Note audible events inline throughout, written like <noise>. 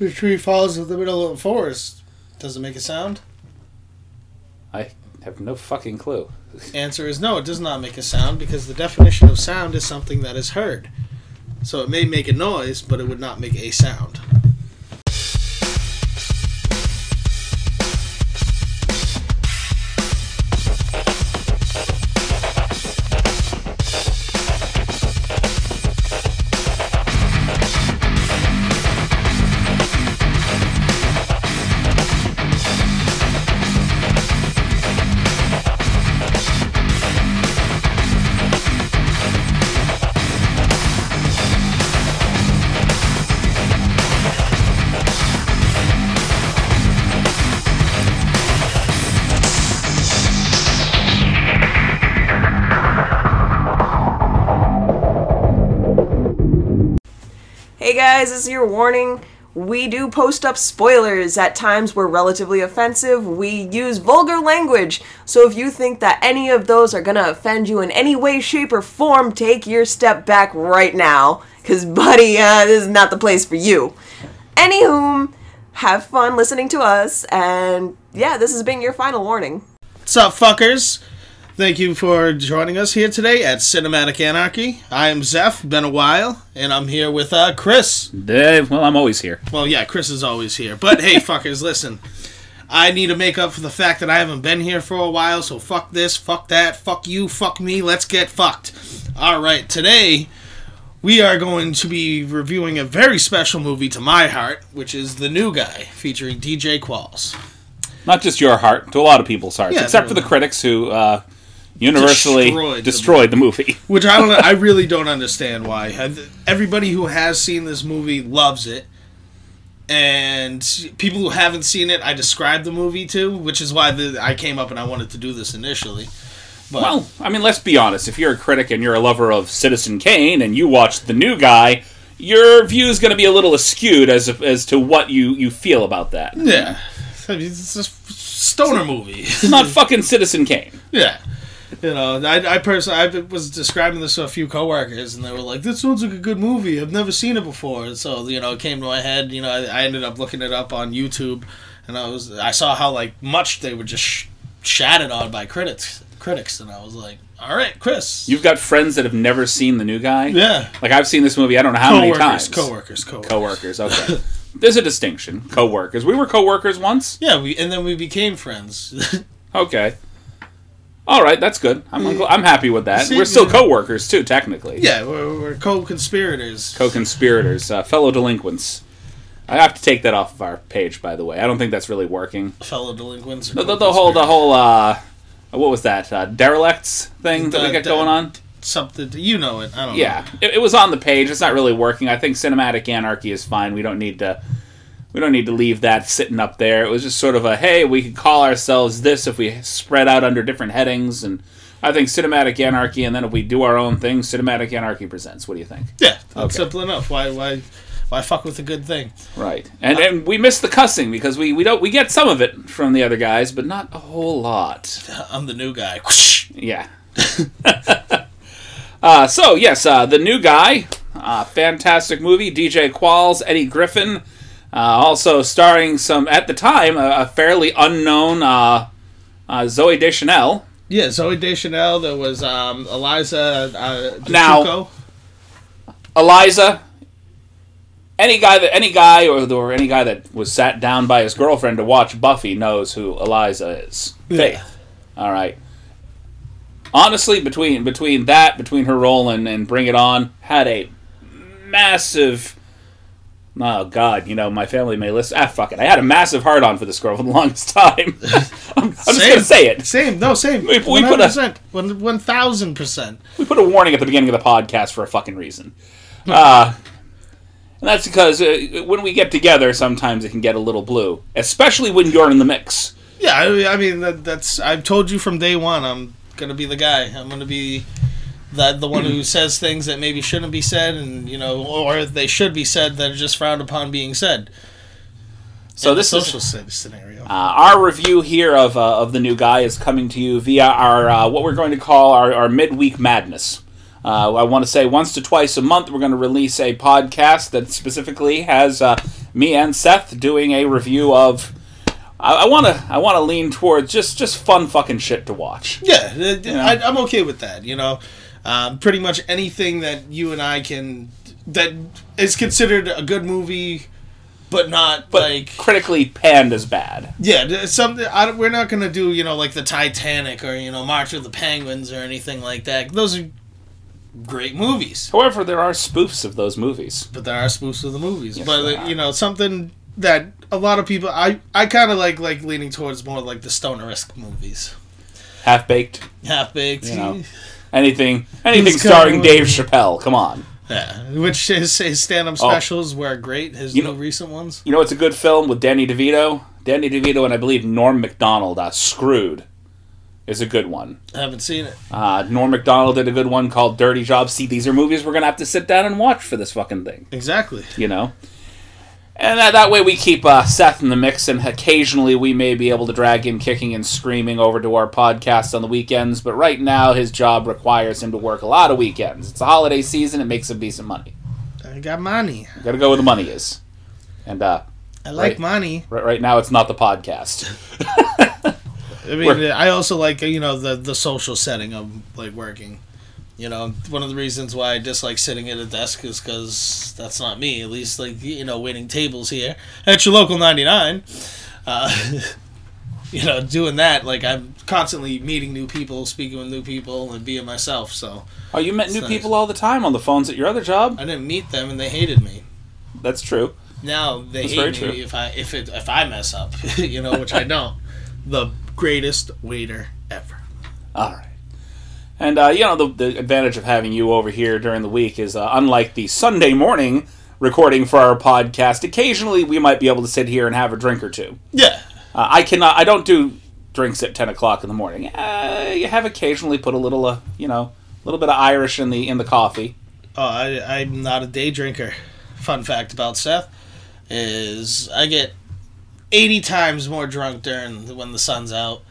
If a tree falls in the middle of the forest, does it make a sound? I have no fucking clue. <laughs> Answer is no, it does not make a sound because the definition of sound is something that is heard. So it may make a noise, but it would not make a sound. Warning. We do post up spoilers. At times we're relatively offensive. We use vulgar language. So if you think that any of those are gonna offend you in any way, shape, or form, take your step back right now. Cause buddy, <laughs> uh, this is not the place for you. Anywho, have fun listening to us, and yeah, this has been your final warning. What's up, fuckers? Thank you for joining us here today at Cinematic Anarchy. I am Seth, been a while, and I'm here with uh, Chris. Dave, well, I'm always here. Well, yeah, Chris is always here. But hey, <laughs> fuckers, listen. I need to make up for the fact that I haven't been here for a while, so fuck this, fuck that, fuck you, fuck me, let's get fucked. Alright, today we are going to be reviewing a very special movie to my heart, which is The New Guy, featuring DJ Qualls. Not just your heart, to a lot of people's hearts, Yeah, except for the critics who uh, universally Destroyed destroyed, the the movie. <laughs> Which I don't I really don't understand why. Everybody who has seen this movie loves it. And people who haven't seen it, I described the movie to, which is why the, I came up and I wanted to do this initially. But Well, I mean, let's be honest. If you're a critic and you're a lover of Citizen Kane and you watch The New Guy, your view is going to be a little askewed as as to what you, you feel about that. yeah, it's a stoner movie. It's not fucking Citizen Kane. <laughs> yeah, you know, I, I personally I was describing this to a few coworkers, and they were like, "This sounds like a good movie. I've never seen it before." And so you know, it came to my head. You know, I, I ended up looking it up on YouTube, and I was I saw how like much they were just sh- shattered on by critics. Critics, and I was like, "All right, Chris, You've got friends that have never seen The New Guy. yeah, Like I've seen this movie. I don't know how many coworkers, times. coworkers, coworkers, Coworkers. Okay. <laughs> There's a distinction. Coworkers. We were coworkers once. Yeah, we and then we became friends. <laughs> Okay. All right, that's good. I'm I'm happy with that. See, We're still yeah. coworkers too, technically. yeah, we're, we're co-conspirators. Co-conspirators, uh, fellow delinquents. I have to take that off of our page, by the way. I don't think that's really working. fellow delinquents. The, the, the whole the whole uh, what was that uh, derelicts thing that we got the- going on? something you know it. I don't Yeah, know. it, it was on the page. It's not really working. I think cinematic anarchy is fine. We don't need to. We don't need to leave that sitting up there. It was just sort of a hey, we could call ourselves this if we spread out under different headings, and I think cinematic anarchy, and then if we do our own thing, cinematic anarchy presents. What do you think? Yeah, Okay. simple enough. Why why why fuck with a good thing? Right, and and we miss the cussing because we we don't we get some of it from the other guys, but not a whole lot. <laughs> I'm the new guy. <laughs> Yeah. <laughs> uh, so yes, uh, the new guy, uh, fantastic movie. DJ Qualls, Eddie Griffin, uh, also starring some at the time a, a fairly unknown uh, uh, Zooey Deschanel. Yeah, Zooey Deschanel. There was um, Eliza uh, Now- Eliza. Any guy that any guy or or any guy that was sat down by his girlfriend to watch Buffy knows who Eliza is. Faith. All right. Honestly, between between that, between her role and, and Bring It On, had a massive. Oh God, you know my family may listen. Ah, fuck it. I had a massive heart on for this girl for the <laughs> longest time. <laughs> I'm, I'm just gonna say it. Same, no, same. We- we put a- one one thousand percent. We put a warning at the beginning of the podcast for a fucking reason. <laughs> Uh, and that's because uh, when we get together, sometimes it can get a little blue, especially when you're in the mix. Yeah, I, I mean that, that's. I've told you from day one. I'm gonna be the guy. I'm gonna be the the one who <clears throat> says things that maybe shouldn't be said, and you know, or they should be said that are just frowned upon being said. So this is social sce- scenario. Uh, our review here of, uh, of the new guy is coming to you via our uh, what we're going to call our, our midweek madness. Uh, I want to say once to twice a month, we're going to release a podcast that specifically has uh, me and Seth doing a review of. I want to. I want to lean towards just just fun fucking shit to watch. Yeah, uh, I, I'm okay with that. You know, um, pretty much anything that you and I can that is considered a good movie, but not But like critically panned as bad. yeah, something. I, we're not gonna do you know like the Titanic or you know March of the Penguins or anything like that. Those are great movies, However, there are spoofs of those movies. but there are spoofs of the movies. Yes, but you know something that a lot of people I I kind of like like leaning towards more like the stoner-esque movies. Half baked. Half baked, You know. <laughs> Anything. Anything Who's starring? Dave Chappelle. Come on. yeah. Which his, his stand-up Oh. specials were great. His You know- recent ones. You know it's a good film with Danny DeVito? Danny DeVito and I believe Norm Macdonald, uh, Screwed, is a good one. I haven't seen it. Uh, Norm Macdonald did a good one called Dirty Job. See, these are movies we're going to have to sit down and watch for this fucking thing, Exactly. you know? And that, that way we keep uh, Seth in the mix, and occasionally we may be able to drag him kicking and screaming over to our podcast on the weekends. But right now, his job requires him to work a lot of weekends. It's the holiday season, it makes him decent money. I got money. Got to go where the money is. And uh, I like Right. money. right, right now, it's not the podcast. <laughs> I mean, We're- I also like you know the the social setting of like working. You know, one of the reasons why I dislike sitting at a desk is because that's not me. At least like you know, waiting tables here at your local ninety nine. Uh, <laughs> you know, doing that like I'm constantly meeting new people, speaking with new people, and being myself. So Oh, you met new nice. people all the time on the phones at your other job? I didn't meet them, and they hated me. That's true. Now they That's hate me true. if I if it if I mess up, <laughs> you know, which I don't. The greatest waiter ever. All right. And uh, you know the, the advantage of having you over here during the week is uh, unlike the Sunday morning recording for our podcast. Occasionally, we might be able to sit here and have a drink or two. Yeah, Uh, I cannot. I don't do drinks at ten o'clock in the morning. Uh, you have occasionally put a little, uh, you know, a little bit of Irish in the in the coffee. Oh, I, I'm not a day drinker. Fun fact about Seth is I get 80 times more drunk during when the sun's out.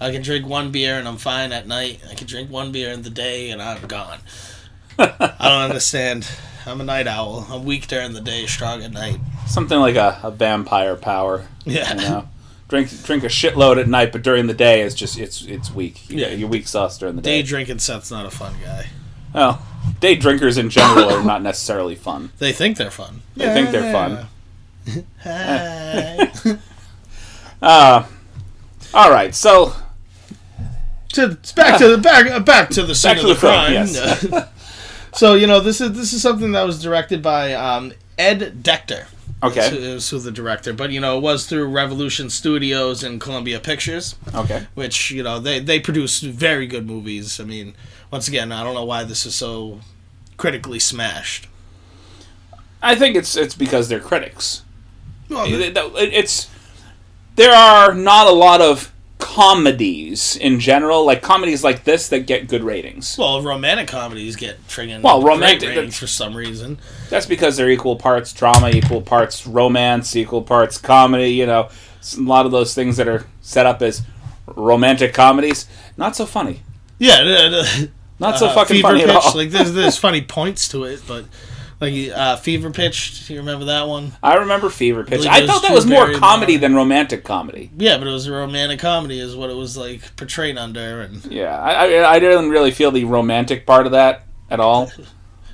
I can drink one beer and I'm fine at night. I can drink one beer in the day and I'm gone. <laughs> I don't understand. I'm a night owl. I'm weak during the day, strong at night. Something like a, a vampire power. Yeah. You know, drink drink a shitload at night, but during the day it's just it's it's weak. You- Yeah. you're weak sauce during the Day day. drinking Seth's not a fun guy. Well, day drinkers in general are not necessarily fun. <laughs> They think they're fun. They think they're fun. Hi. <laughs> Uh, all right, so to back to the back uh, back to the scene Back of to the, the crime. yes. <laughs> so you know this is this is something that was directed by um, Ed Decter. okay, Who- who's who the director, but you know it was through Revolution Studios and Columbia Pictures, okay. which you know they they produce very good movies. I mean, once again, I don't know why this is so critically smashed. I think it's it's because they're critics. Well, It- it- It's there are not a lot of comedies in general, like comedies like this that get good ratings. well, romantic comedies get friggin' Well, romantic- ratings for some reason. That's because they're equal parts drama, equal parts romance, equal parts comedy. You know, a lot of those things that are set up as romantic comedies, not so funny. Yeah, the- <laughs> Not so uh, fucking funny Pitch, at all. Like there's there's <laughs> funny points to it, but like uh, Fever Pitch, do you remember that one? I remember Fever Pitch. I it thought that was more comedy than romantic comedy. Yeah, but it was a romantic comedy, is what it was like portrayed under, and Yeah, I, I, I didn't really feel the romantic part of that at all.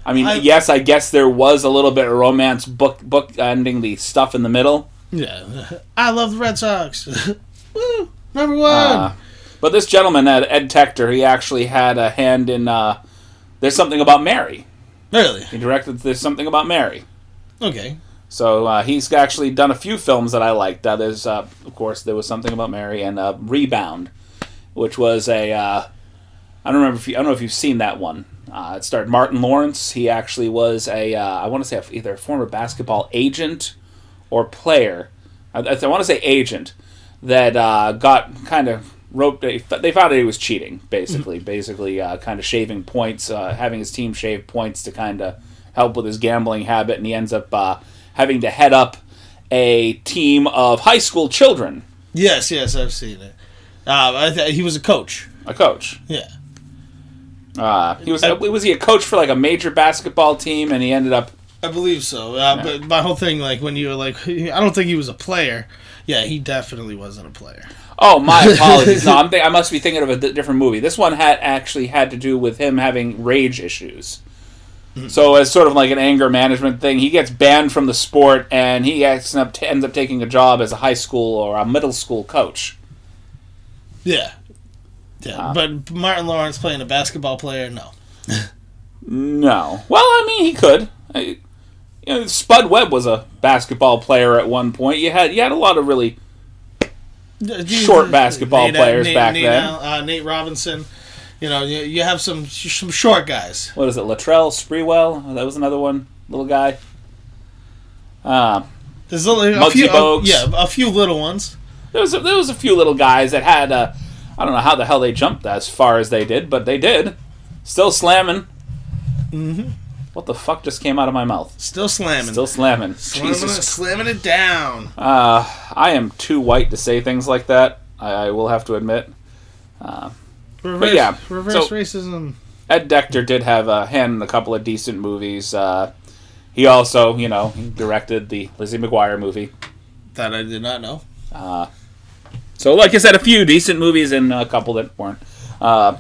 I mean, I- yes, I guess there was a little bit of romance book book ending the stuff in the middle. yeah, I love the Red Sox. <laughs> Woo, number one. Uh, but this gentleman, Ed, Ed Decter, he actually had a hand in. Uh, There's something about Mary. Really? He directed There's something about Mary. Okay. So uh, he's actually done a few films that I liked. Uh, there's, uh, of course, there was something about Mary and uh, Rebound, which was a. Uh, I don't remember if you, I don't know if you've seen that one. Uh, it starred Martin Lawrence. He actually was a. Uh, I want to say a, either a former basketball agent or player. I, I want to say agent that uh, got kind of roped. They found that he was cheating, basically. basically, uh, kind of shaving points, uh, having his team shave points to kind of help with his gambling habit, and he ends up uh, having to head up a team of high school children, Yes, yes, I've seen it. Uh, I th- he was a coach. a coach. Yeah. Uh, he was was he a coach for like a major basketball team, and he ended up I believe so. Uh, But my whole thing, like when you were like, <laughs> I don't think he was a player. Yeah, he definitely wasn't a player. Oh, my <laughs> apologies. no, I'm th- I must be thinking of a different movie. This one had actually had to do with him having rage issues. So as sort of like an anger management thing, he gets banned from the sport, and he ends up, ends up taking a job as a high school or a middle school coach. Yeah. Yeah, Ah. but Martin Lawrence playing a basketball player, no. <laughs> No. Well, I mean, he could. I, you know, Spud Webb was a basketball player at one point. You had you had a lot of really Short basketball players back Nate, then. Uh, Nate Robinson. You know, you, you have some some short guys. what is it, Latrell Sprewell? That was another one, little guy. Uh, There's only a few, Bogues. yeah, a few little ones. there was a, there was a few little guys that had uh, I don't know how the hell they jumped as far as they did, but they did. Still slamming. Mm-hmm. What the fuck just came out of my mouth? Still slamming, Still slamming. slamming, it, Jesus. slamming it down. Uh, I am too white to say things like that. I, I will have to admit. Reverse, yeah, reverse so- racism. Ed Decter did have a hand in a couple of decent movies. Uh, he also, you know, directed the Lizzie McGuire movie. That I did not know. So, like I said, a few decent movies and a couple that weren't. Uh,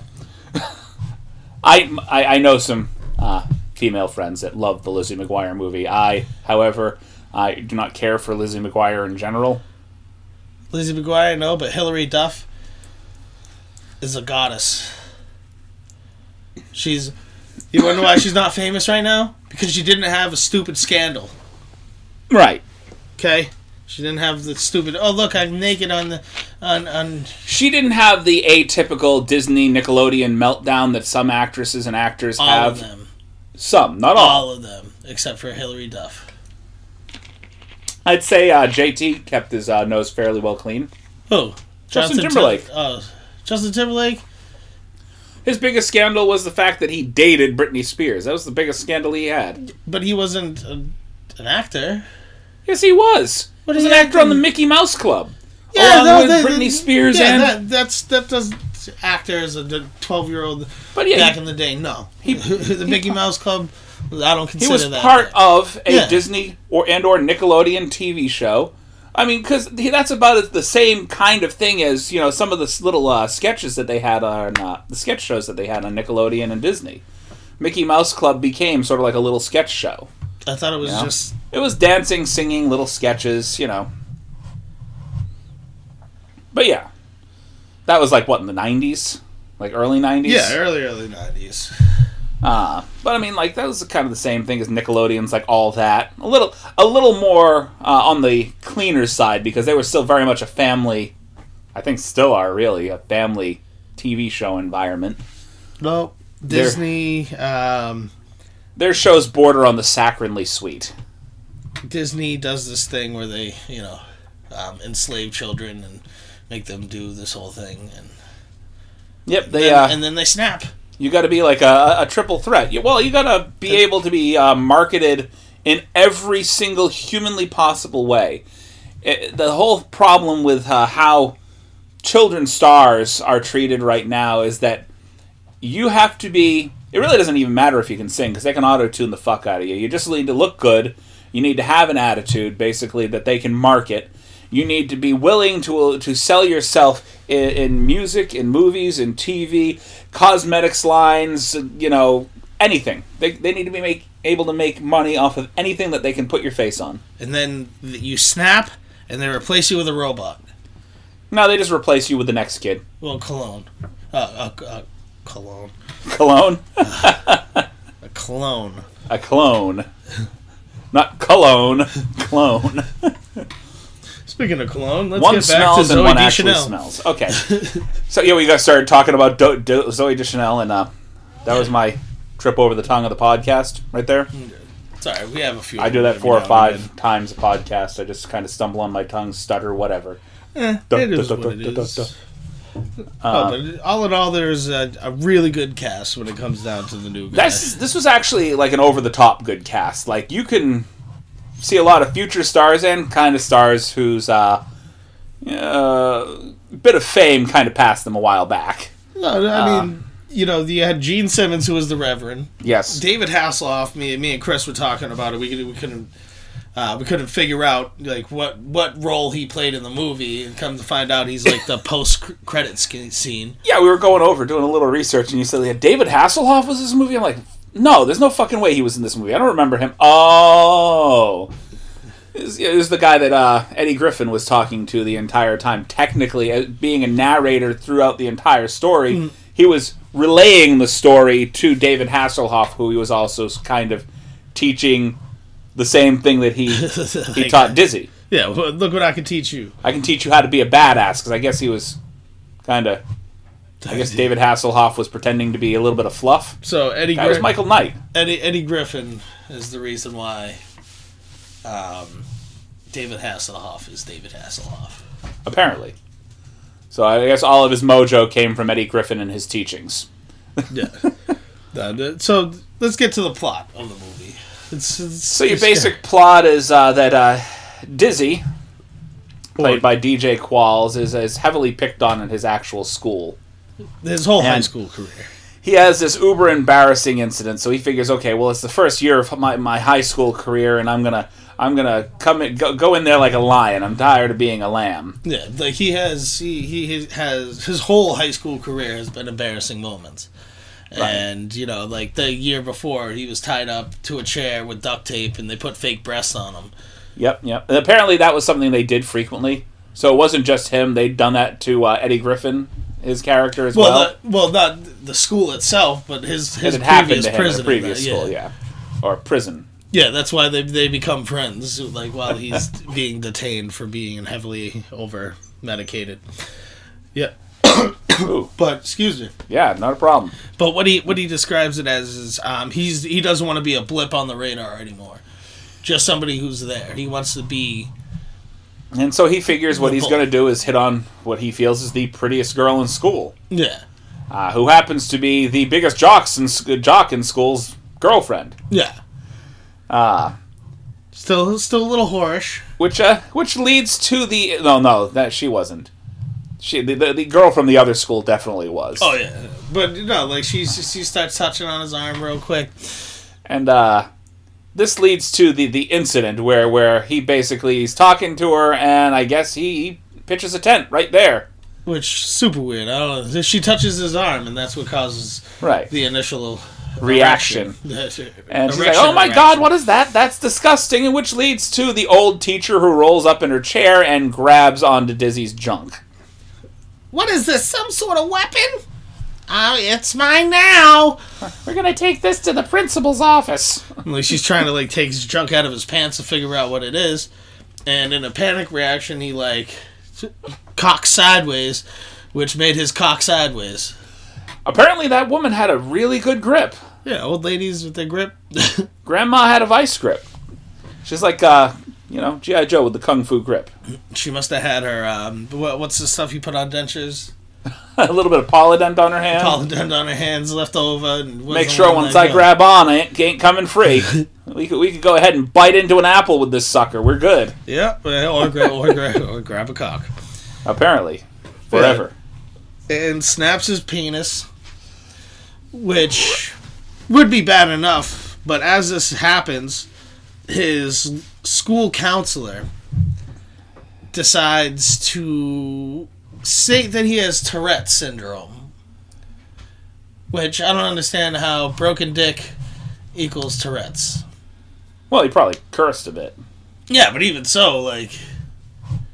<laughs> I, I I know some uh, female friends that love the Lizzie McGuire movie. I, however, I do not care for Lizzie McGuire in general. Lizzie McGuire, no, but Hilary Duff is a goddess. She's. You wonder why she's not famous right now? Because she didn't have a stupid scandal. Right. Okay, she didn't have the stupid. Oh look, I'm naked on the on on. She didn't have the atypical Disney Nickelodeon meltdown that some actresses and actors All have. Some, not all. all of them, except for Hilary Duff. I'd say uh, JT kept his uh, nose fairly well clean. Who? Justin Tim- Timberlake. oh, Justin Timberlake. His biggest scandal was the fact that he dated Britney Spears. That was the biggest scandal he had. But he wasn't a, an actor. Yes, he was. What he was an actor on the? Mickey Mouse Club. along with Britney Spears yeah, and. that, that's that does actor as a twelve year old but yeah, back he, in the day. No, He- <laughs> the Mickey Mouse Club. I don't consider he was that. part of a Yeah. Disney or and or Nickelodeon TV show. I mean, because that's about the same kind of thing as you know some of the little uh, sketches that they had on uh, the sketch shows that they had on Nickelodeon and Disney. Mickey Mouse Club became sort of like a little sketch show. I thought it was Yeah. just It was dancing, singing, little sketches, you know. But yeah, that was like what in the '90s, like early '90s. yeah, early early nineties. Uh, but I mean, like that was kind of the same thing as Nickelodeon's, like all that. A little, a little more uh, on the cleaner side because they were still very much a family. I think still are really a family TV show environment. No, Disney. Um, Their shows border on the saccharinely sweet. Disney does this thing where they, you know, um, enslave children and make them do this whole thing, and Yep, they. then, Uh, and then they snap. You got to be like a, a triple threat. You- Well, you got to be able to be uh, marketed in every single humanly possible way. It, the whole problem with uh, how children stars are treated right now is that you have to be. It really doesn't even matter if you can sing because they can auto tune the fuck out of you. You just need to look good. You need to have an attitude, basically, that they can market. You need to be willing to to sell yourself in, in music, in movies, in TV, cosmetics lines, you know, anything. They, they need to be make, able to make money off of anything that they can put your face on. and then you snap, and they replace you with a robot. No, they just replace you with the next kid. Well, cologne, uh, uh, uh, cologne, Cologne? <laughs> a clone. A clone. Not cologne, clone. <laughs> Speaking of cologne, let's one get back to smells and Zooey one actually Deschanel. smells. Okay. so yeah, we got started talking about Do- Do- Zooey Deschanel, and uh, that was my trip over the tongue of the podcast right there. Mm, Sorry, we have a few. I do that every four or now and five times a podcast. I just kind of stumble on my tongue, stutter, whatever. Duh, it is duh, what duh, it duh, is. Oh, but um, all in all, there's a, a really good cast when it comes down to the new guy. That's this was actually like an over the top good cast. Like you can see a lot of future stars and kind of stars whose uh, uh, bit of fame kind of passed them a while back. no, I uh, mean, you know, you had Gene Simmons, who was the Reverend. Yes. David Hasselhoff. Me, me and Chris were talking about it. We could, we couldn't. Uh, we couldn't figure out like what what role he played in the movie, and come to find out he's like the <laughs> post credit scene. Yeah, we were going over doing a little research, and you said yeah, David Hasselhoff was this movie. I'm like, no, there's no fucking way he was in this movie. I don't remember him. Oh, it was, the guy that uh, Eddie Griffin was talking to the entire time. Technically, uh, being a narrator throughout the entire story, he was relaying the story to David Hasselhoff, who he was also kind of teaching the same thing that he <laughs> he taught Dizzy. Yeah, look what I can teach you. I can teach you how to be a badass because I guess he was kind of. I guess David Hasselhoff was pretending to be a little bit of fluff. So Eddie That was Michael Knight. Eddie Eddie Griffin is the reason why um, David Hasselhoff is David Hasselhoff. apparently. So I guess all of his mojo came from Eddie Griffin and his teachings. Yeah. <laughs> So let's get to the plot of the movie. It's, it's, So your basic plot is uh, that uh, Dizzy, played by DJ Qualls, is, is heavily picked on in his actual school. His whole high school career. He has this uber embarrassing incident, so he figures, okay, well, it's the first year of my, my high school career, and I'm gonna I'm gonna come in, go, go in there like a lion. I'm tired of being a lamb. Yeah, like he has he he has his whole high school career has been embarrassing moments. And you know, like the year before, he was tied up to a chair with duct tape, and they put fake breasts on him. Yep, yep. And apparently that was something they did frequently. So it wasn't just him; they'd done that to uh, Eddie Griffin, his character as well. Well, the, well, not the school itself, but his his happened previous to him in prison. previous yeah. school, yeah, or prison. Yeah, that's why they they become friends. Like while he's <laughs> being detained for being heavily over medicated. Yeah, <coughs> but excuse me. yeah, not a problem. But what he what he describes it as is um, he's he doesn't want to be a blip on the radar anymore. Just somebody who's there. He wants to be And so he figures what he's <laughs> going to do is hit on what he feels is the prettiest girl in school, yeah uh, who happens to be the biggest jocks in, jock in school's girlfriend. yeah. Uh, Still still a little whorish. which uh, which leads to the no no that she wasn't. She the, the, the girl from the other school definitely was. Oh yeah, but you no, like she she starts touching on his arm real quick. and uh, this leads to the the incident where where he basically he's talking to her, and I guess he pitches a tent right there. Which super weird. I don't know. She touches his arm, and that's what causes Right. the initial Reaction. <laughs> erection. And she's like, "Oh, oh my reaction. God, what is that? That's disgusting!" And which leads to the old teacher who rolls up in her chair and grabs onto Dizzy's junk. What is this? Some sort of weapon? Oh, it's mine now. We're gonna take this to the principal's office. Like she's trying to like take his junk out of his pants to figure out what it is, and in a panic reaction, he like cocks sideways, which made his cock sideways. Apparently, that woman had a really good grip. Yeah, old ladies with their grip. <laughs> Grandma had a vice grip. She's like, uh, you know, GI Joe with the kung fu grip. she must have had her. Um, what, what's the stuff you put on dentures? <laughs> a little bit of Polident on her hand. Polident on her hands left over. And Make sure once I go. grab on, it ain't- coming free. <laughs> we could we could go ahead and bite into an apple with this sucker. We're good. Yeah, or grab or, grab or grab a cock. Apparently, forever. and snaps his penis, which would be bad enough. But as this happens, his school counselor decides to say that he has Tourette's syndrome, which I don't understand how broken dick equals Tourette's. Well, he probably cursed a bit. Yeah, but even so, like,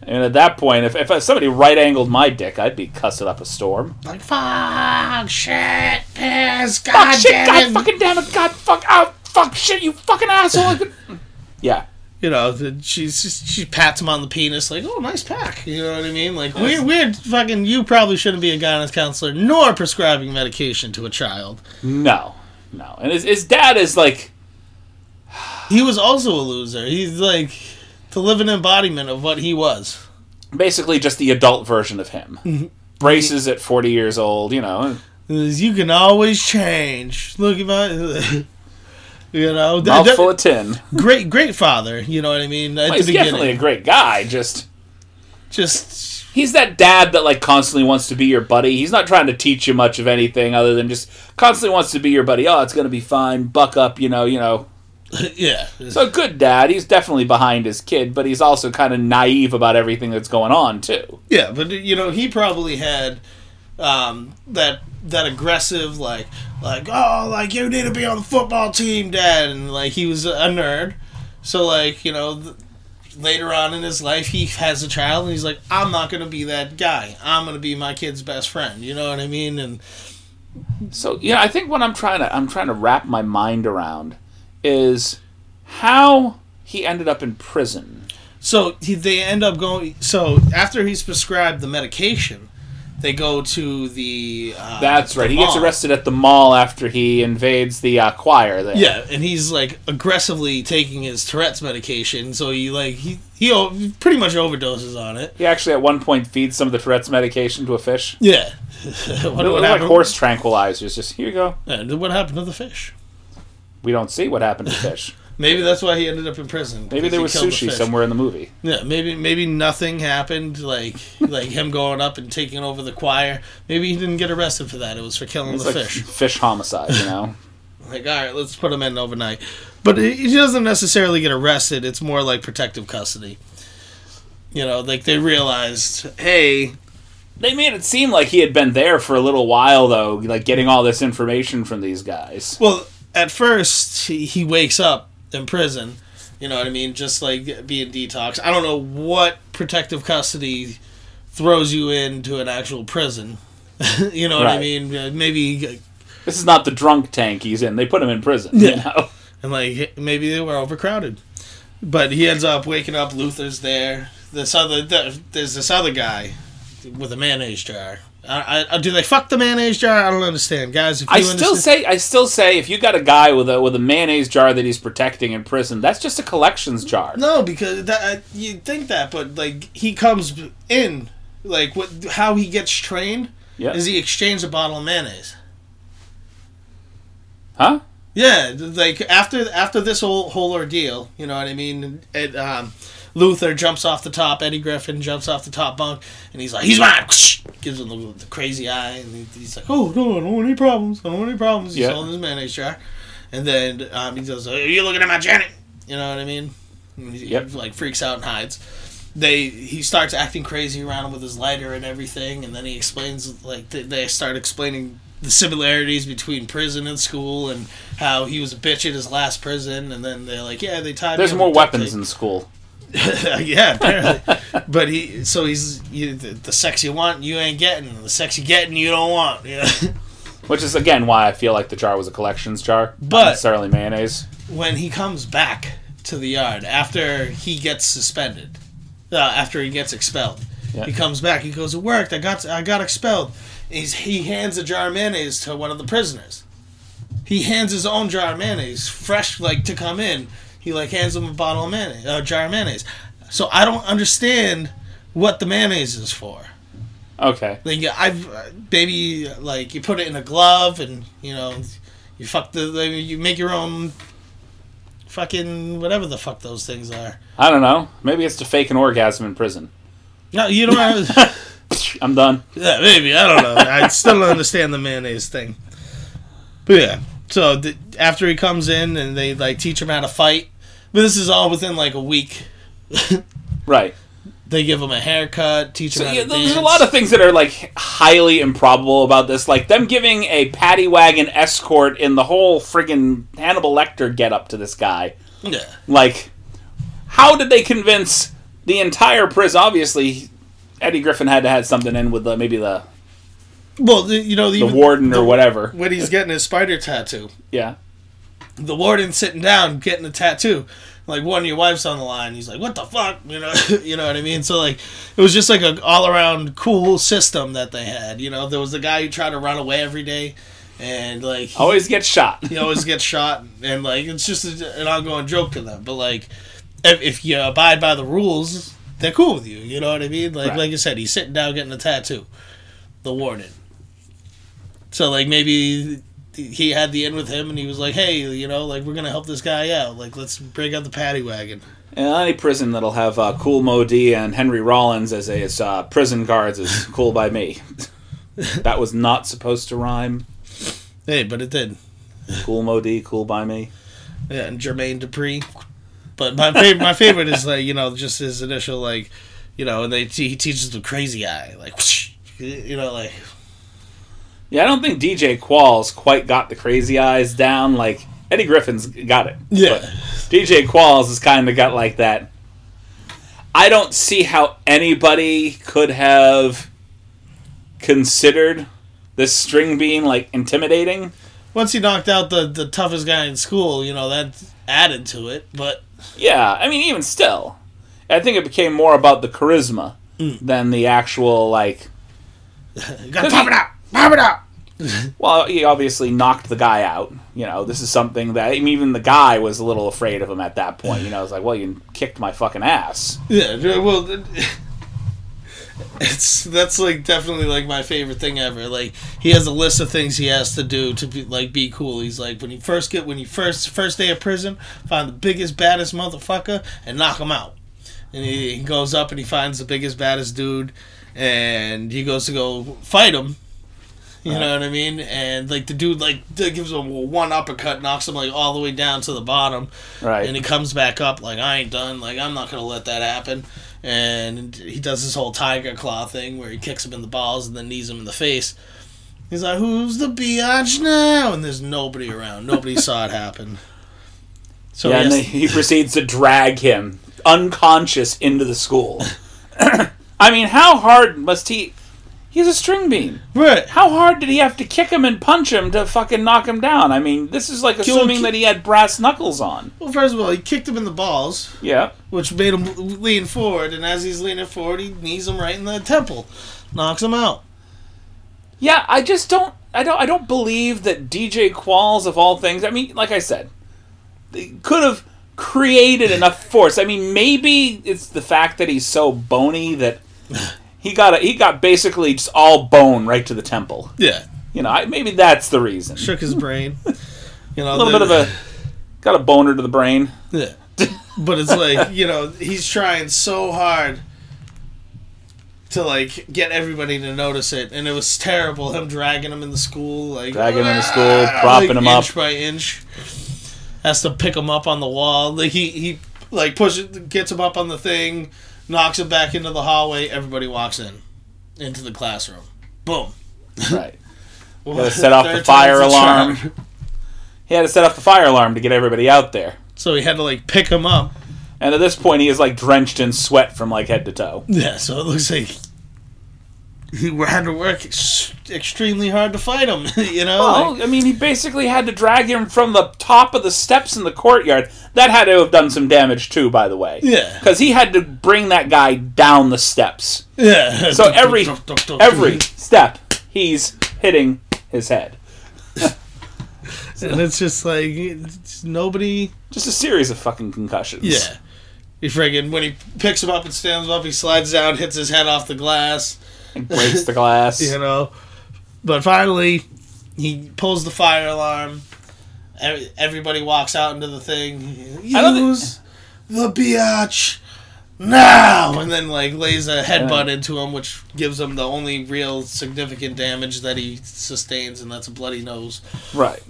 And at that point, if, if somebody right angled my dick, I'd be cussing up a storm. like fuck, shit, piss, Fuck god shit! damn God it. fucking damn it! God fuck out! Fuck shit! You fucking asshole! <laughs> yeah, you know, she's just, she pats him on the penis, like, "Oh, nice pack." You know what I mean? Like, weird, weird, fucking. You probably shouldn't be a guidance counselor nor prescribing medication to a child. no, no. And his, his dad is like, He was also a loser. He's like the living embodiment of what he was. basically just the adult version of him. Mm-hmm. Braces at forty years old, you know. You can always change. Look at my, <laughs> you know, <laughs> that- Mouthful that- of tin. great, great father. You know what I mean? Well, he's beginning, definitely a great guy. Just just He's that dad that like constantly wants to be your buddy. He's not trying to teach you much of anything other than just constantly wants to be your buddy. Oh, it's gonna be fine. Buck up, you know, you know. <laughs> yeah. So good dad. He's definitely behind his kid, but he's also kind of naive about everything that's going on too. Yeah, but you know, he probably had um, that that aggressive like like oh like you need to be on the football team, dad, and like he was a nerd. So like you know, th- later on in his life, he has a child, and he's like, I'm not gonna be that guy. I'm gonna be my kid's best friend. You know what I mean? And So yeah, I think what I'm trying to I'm trying to wrap my mind around is how he ended up in prison. So he, they end up going. So after he's prescribed the medication, they go to the. Uh, That's right. the He gets mall. arrested at the mall after he invades the uh, choir there. Yeah, and he's like aggressively taking his Tourette's medication. So he like he he, o- pretty much overdoses on it. He actually at one point feeds some of the Tourette's medication to a fish. Yeah. <laughs> what, They're what like horse tranquilizers. Just here you go. Yeah, what happened to the fish? We don't see what happened to the fish. <laughs> Maybe that's why he ended up in prison. Maybe there was killed the sushi somewhere in the movie. Yeah, maybe maybe nothing happened. Like <laughs> like him going up and taking over the choir. Maybe he didn't get arrested for that. It was for killing It's the like fish. fish homicide, you know. <laughs> Like, all right, let's put him in overnight. But he he doesn't necessarily get arrested. It's more like protective custody. You know, like they realized, hey, they made it seem like he had been there for a little while though, like getting all this information from these guys. well, at first he, he wakes up in prison. You know what I mean? Just like being detox. I don't know what protective custody throws you into an actual prison. <laughs> you know what I mean? Uh, Maybe This is not the drunk tank he's in. They put him in prison. Yeah. You know? <laughs> and like maybe they were overcrowded. But he ends up waking up. Luther's there. This other th- there's this other guy with a mayonnaise jar. I, I, do they fuck the mayonnaise jar? I don't understand, guys. If you I still understand- say I still say if you got a guy with a with a mayonnaise jar that he's protecting in prison, that's just a collections jar. no, because that uh, you think that, but like he comes in, like what how he gets trained Yeah. is he exchanges a bottle of mayonnaise. Huh? Yeah, like after after this whole whole ordeal, you know what I mean. It, um, Luther jumps off the top. Eddie Griffin jumps off the top bunk, and he's like, "He's mine!" <laughs> Gives him the, the crazy eye, and he's like, "Oh no, I don't want any problems. I don't want any problems." He's Yeah. holding his mayonnaise jar, and then um, he goes, "Are you looking at my Janet?" You know what I mean? And he, Yep. like freaks out and hides. They he starts acting crazy around him with his lighter and everything, and then he explains like they, they start explaining the similarities between prison and school and how he was a bitch at his last prison, and then they're like, yeah, they tied. There's more weapons in school. <laughs> yeah, apparently. but he, so he's you, the, the sex you want, you ain't getting. The sex you getting, you don't want. Yeah. <laughs> Which is again why I feel like the jar was a collections jar, not But- necessarily mayonnaise. when he comes back to the yard after he gets suspended, uh, after he gets expelled, Yeah. he comes back. He goes, "It worked. I got I got expelled." He's, he hands a jar of mayonnaise to one of the prisoners. He hands his own jar of mayonnaise, fresh, like to come in. He like hands him a bottle of mayonnaise, a jar of mayonnaise. So I don't understand what the mayonnaise is for. Okay. Like I've maybe like you put it in a glove and you know you fuck the you make your own fucking whatever the fuck those things are. I don't know. Maybe it's to fake an orgasm in prison. No, you don't. Have, <laughs> <laughs> I'm done. yeah, maybe I don't know. I still don't understand the mayonnaise thing. But yeah, so th- after he comes in and they like teach him how to fight, but this is all within like a week. <laughs> Right. They give him a haircut, teach him So, how yeah, there's a lot of things that are like highly improbable about this, like them giving a paddy wagon escort in the whole friggin' Hannibal Lecter get up to this guy. yeah. Like, how did they convince the entire prison? Obviously, Eddie Griffin had to have something in with the, maybe the Well, the, you know the, the warden or whatever. when he's getting his spider tattoo. Yeah. the warden sitting down getting a tattoo. Like one of your wife's on the line. He's like, "What the fuck?" You know, <laughs> you know what I mean. So like, it was just like a all around cool system that they had. You know, there was the guy who tried to run away every day, and like he, Always gets shot. he always gets <laughs> shot, and like it's just a, an ongoing joke to them. But like, if, if you abide by the rules, they're cool with you. You know what I mean? Like Right. like I said, he's sitting down getting a tattoo. The warden. So like maybe he had the end with him, and he was like, "Hey, you know, like we're gonna help this guy out. Like let's break out the paddy wagon." In any prison that'll have uh, Kool Moe Dee and Henry Rollins as as uh, prison guards is <laughs> cool by me. <laughs> that was not supposed to rhyme. Hey, but it did. Kool Moe Dee, cool by me. Yeah, and Jermaine Dupri. But my favorite, my favorite is like you know just his initial like, you know, and they he teaches the crazy eye like, whoosh, <laughs> you know, like Yeah, I don't think DJ Qualls quite got the crazy eyes down. Like Eddie Griffin's got it. Yeah. But DJ Qualls has kind of got like that. I don't see how anybody could have considered this string being like intimidating. once he knocked out the the toughest guy in school, you know that added to it. But Yeah, I mean, even still, I think it became more about the charisma mm. than the actual like. you <laughs> gotta pop it out, pop it out. Well, he obviously knocked the guy out. You know, this is something that I mean, even the guy was a little afraid of him at that point. You know, it's like, well, you kicked my fucking ass. Yeah, well, <laughs> it's that's like definitely like my favorite thing ever. Like he has a list of things he has to do to be like be cool. He's like when you first get when you first first day of prison, find the biggest baddest motherfucker and knock him out. And he, he goes up and he finds the biggest baddest dude, and he goes to go fight him. You uh-huh. know what I mean? And like the dude like gives him one uppercut, knocks him like all the way down to the bottom. Right. And he comes back up like I ain't done. Like I'm not gonna let that happen. And he does this whole tiger claw thing where he kicks him in the balls and then knees him in the face. He's like, "Who's the biatch now?" And there's nobody around. Nobody <laughs> saw it happen. So yeah, he and he proceeds to drag him unconscious into the school. <laughs> <coughs> I mean, how hard must he? He's a string bean. right. How hard did he have to kick him and punch him to fucking knock him down? I mean, this is like Kill- assuming that he had brass knuckles on. Well, first of all, he kicked him in the balls, Yeah. which made him lean forward. And as he's leaning forward, he knees him right in the temple, knocks him out. Yeah, I just don't. I don't. I don't believe that DJ Qualls of all things. I mean, like I said, they could have created enough force. I mean, maybe it's the fact that he's so bony that <laughs> he got a, he got basically just all bone right to the temple. Yeah, You know, I, maybe that's the reason. shook his brain. <laughs> You know, A little bit of a got a boner to the brain. Yeah. <laughs> But it's like, you know, he's trying so hard to like get everybody to notice it and it was terrible him dragging him in the school like Dragging him in the school, "Ah," propping like, him up. inch by inch has to pick him up on the wall like he he like pushes gets him up on the thing knocks him back into the hallway everybody walks in into the classroom boom Right. <laughs> Gotta set off the fire alarm. He had to set off the fire alarm to get everybody out there. so he had to like pick him up And at this point, he is like drenched in sweat from like head to toe. Yeah, so it looks like he had to work ex- extremely hard to fight him. <laughs> You know, Well, like, I mean, he basically had to drag him from the top of the steps in the courtyard. That had to have done some damage too, by the way. Yeah. Because he had to bring that guy down the steps. yeah. So every <laughs> every step, he's hitting his head. and it's just like it's nobody. Just a series of fucking concussions. Yeah, he friggin' when he picks him up and stands him up, he slides down, hits his head off the glass. And breaks the glass. <laughs> You know, but finally he pulls the fire alarm. Every- Everybody walks out into the thing. Use the biatch now, and then like lays a headbutt into him, which gives him the only real significant damage that he sustains, and that's a bloody nose. Right.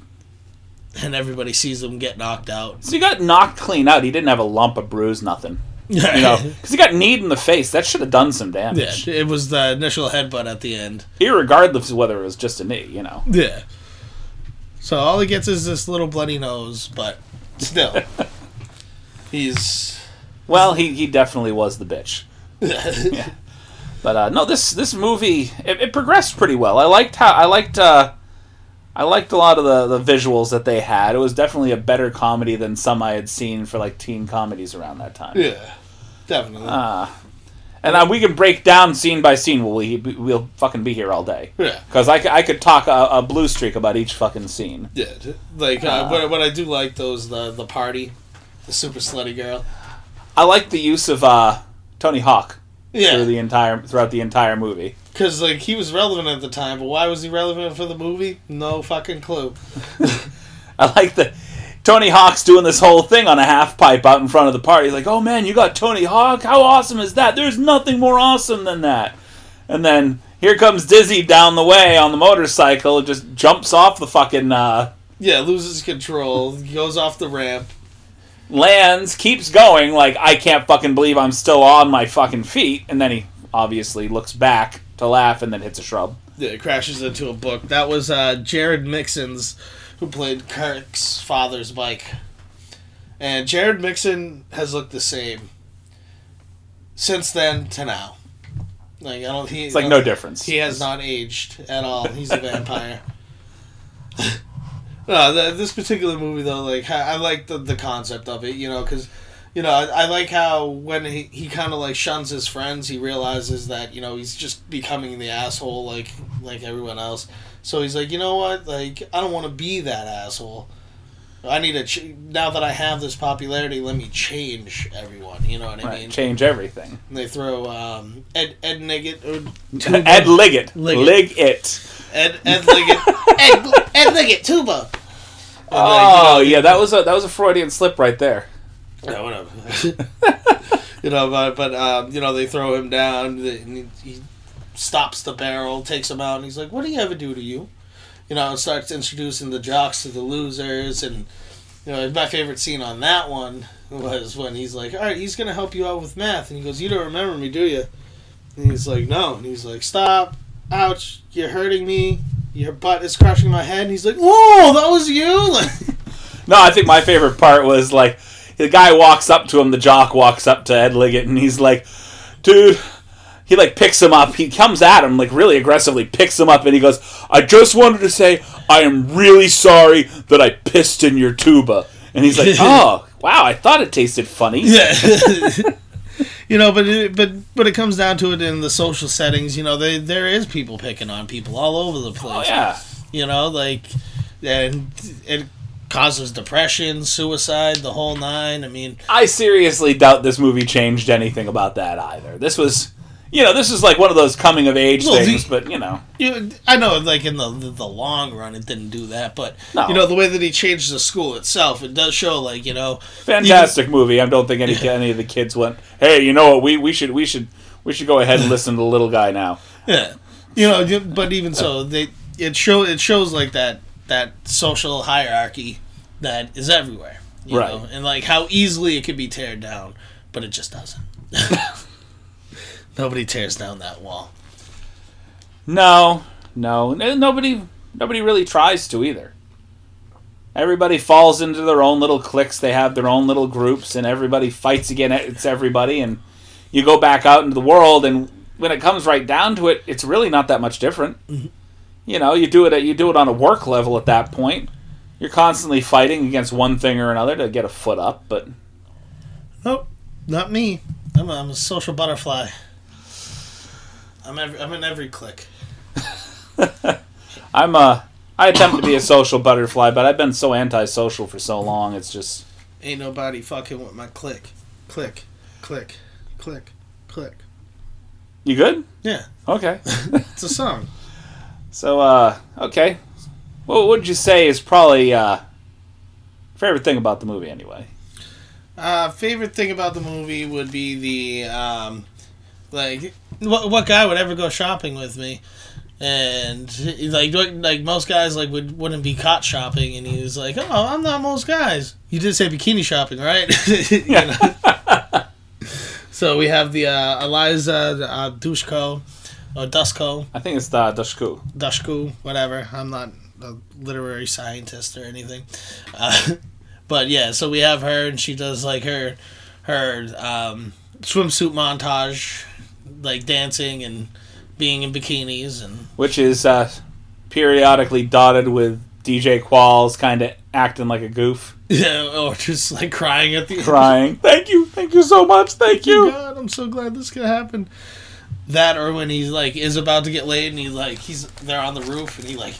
And everybody sees him get knocked out. So he got knocked clean out. He didn't have a lump, a bruise, nothing. <laughs> You know, because <laughs> he got kneed in the face. That should have done some damage. yeah, it was the initial headbutt at the end. Irregardless of whether it was just a knee, you know. Yeah. So all he gets is this little bloody nose, but still, <laughs> he's Well, he, he definitely was the bitch. yeah. But uh, no, this this movie it, it progressed pretty well. I liked how I liked uh, I liked a lot of the, the visuals that they had. It was definitely a better comedy than some I had seen for like teen comedies around that time. yeah, definitely. And uh, we can break down scene by scene. We'll we, we'll fucking be here all day. yeah, Because I, I could talk a, a blue streak about each fucking scene. yeah. Like uh, what, what I do like those the the party, the super slutty girl. I like the use of uh, Tony Hawk through Yeah, the entire throughout the entire movie. because like he was relevant at the time, but why was he relevant for the movie? No fucking clue. <laughs> I like the Tony Hawk's doing this whole thing on a half pipe out in front of the party. He's like, "Oh man, you got Tony Hawk? How awesome is that? There's nothing more awesome than that." And then here comes Dizzy down the way on the motorcycle, just jumps off the fucking uh, Yeah, loses control, goes off the ramp. lands, keeps going. Like I can't fucking believe I'm still on my fucking feet. And then he obviously looks back to laugh and then hits a shrub. Yeah, it crashes into a book. That was uh, Jerod Mixon's, who played Kirk's father's bike. And Jerod Mixon has looked the same since then to now. Like I don't. He, It's like no difference. He has not aged at all. He's a vampire. <laughs> no, the, this particular movie though, like I I like the the concept of it, you know, because you know I, I like how when he he kind of like shuns his friends, he realizes that you know he's just becoming the asshole like like everyone else. So he's like, you know what, like I don't want to be that asshole. I need to ch- now that I have this popularity. Let me change everyone. You know what I Right, mean? change everything. And they throw um, Ed Ed Niggett or <laughs> Ed Liggett. Liggett. Lig it. Ed Ed Liggett <laughs> Ed, Ed Liggett tuba. And, Oh like, you know, yeah, that was a that was a Freudian slip right there. Yeah, whatever. <laughs> you know, but but um, you know they throw him down. And he, he stops the barrel, takes him out, and he's like, "What do you ever do to you?" You know, and starts introducing the jocks to the losers, and you know, my favorite scene on that one was when he's like, "All right, he's gonna help you out with math," and he goes, "You don't remember me, do you?" And he's like, "No," and he's like, "Stop! Ouch! You're hurting me." Your butt is crushing my head. And he's like, "Whoa, that was you!" <laughs> No, I think my favorite part was like the guy walks up to him, the jock walks up to Ed Liggett, and he's like, "Dude." He like picks him up. He comes at him like really aggressively, picks him up, and he goes, "I just wanted to say I am really sorry that I pissed in your tuba." And he's like, <laughs> "Oh, wow! I thought it tasted funny." Yeah. <laughs> you know, but it, but but it comes down to it in the social settings. You know, they, there is people picking on people all over the oh, place. Oh yeah. You know, like, and it causes depression, suicide, the whole nine. I mean, I seriously doubt this movie changed anything about that either. This was, you know, this is like one of those coming of age Well, the- things, but you know, you, I know, like in the, the the long run, it didn't do that. But No. you know, the way that he changed the school itself, it does show, like you know, fantastic movie. I don't think any any of the kids went, "Hey, you know what? We we should we should we should go ahead and listen to the little guy now." <laughs> Yeah, you know, but even so, they it show it shows like that that social hierarchy that is everywhere, you Right. know, and like how easily it could be teared down, but it just doesn't. <laughs> Nobody tears down that wall. No, no, nobody nobody really tries to either. Everybody falls into their own little cliques. They have their own little groups, and everybody fights against everybody. And you go back out into the world, and when it comes right down to it, it's really not that much different. Mm-hmm. You know, you do it at, you do it on a work level at that point. You're constantly fighting against one thing or another to get a foot up, but Nope, not me. I'm a, I'm a social butterfly. I'm every, I'm in every click. <laughs> I'm a I attempt to be a social butterfly, but I've been so antisocial for so long. It's just Ain't nobody fucking with my click, Click, click, click, click. you good. Yeah, Okay. <laughs> it's a song. <laughs> So, uh, okay. What would you say is probably uh, favorite thing about the movie, anyway? Uh, favorite thing about the movie would be the um, like what what guy would ever go shopping with me, and like like most guys like would wouldn't be caught shopping, and he was like, oh, I'm not most guys. You did say bikini shopping, right? <laughs> <laughs> So we have the uh, Eliza uh, Dushko or Dusko I think it's the Dushku. Dushku, whatever. I'm not a literary scientist or anything. Uh, <laughs> but yeah, so we have her, and she does like her her um, swimsuit montage, like dancing and being in bikinis, and which is uh, periodically dotted with DJ Qualls kind of acting like a goof, <laughs> yeah, or just like crying at the crying. thank you, thank you so much, thank Oh you. God, I'm so glad this could happen. That or when he's like is about to get laid and he like he's there on the roof and he like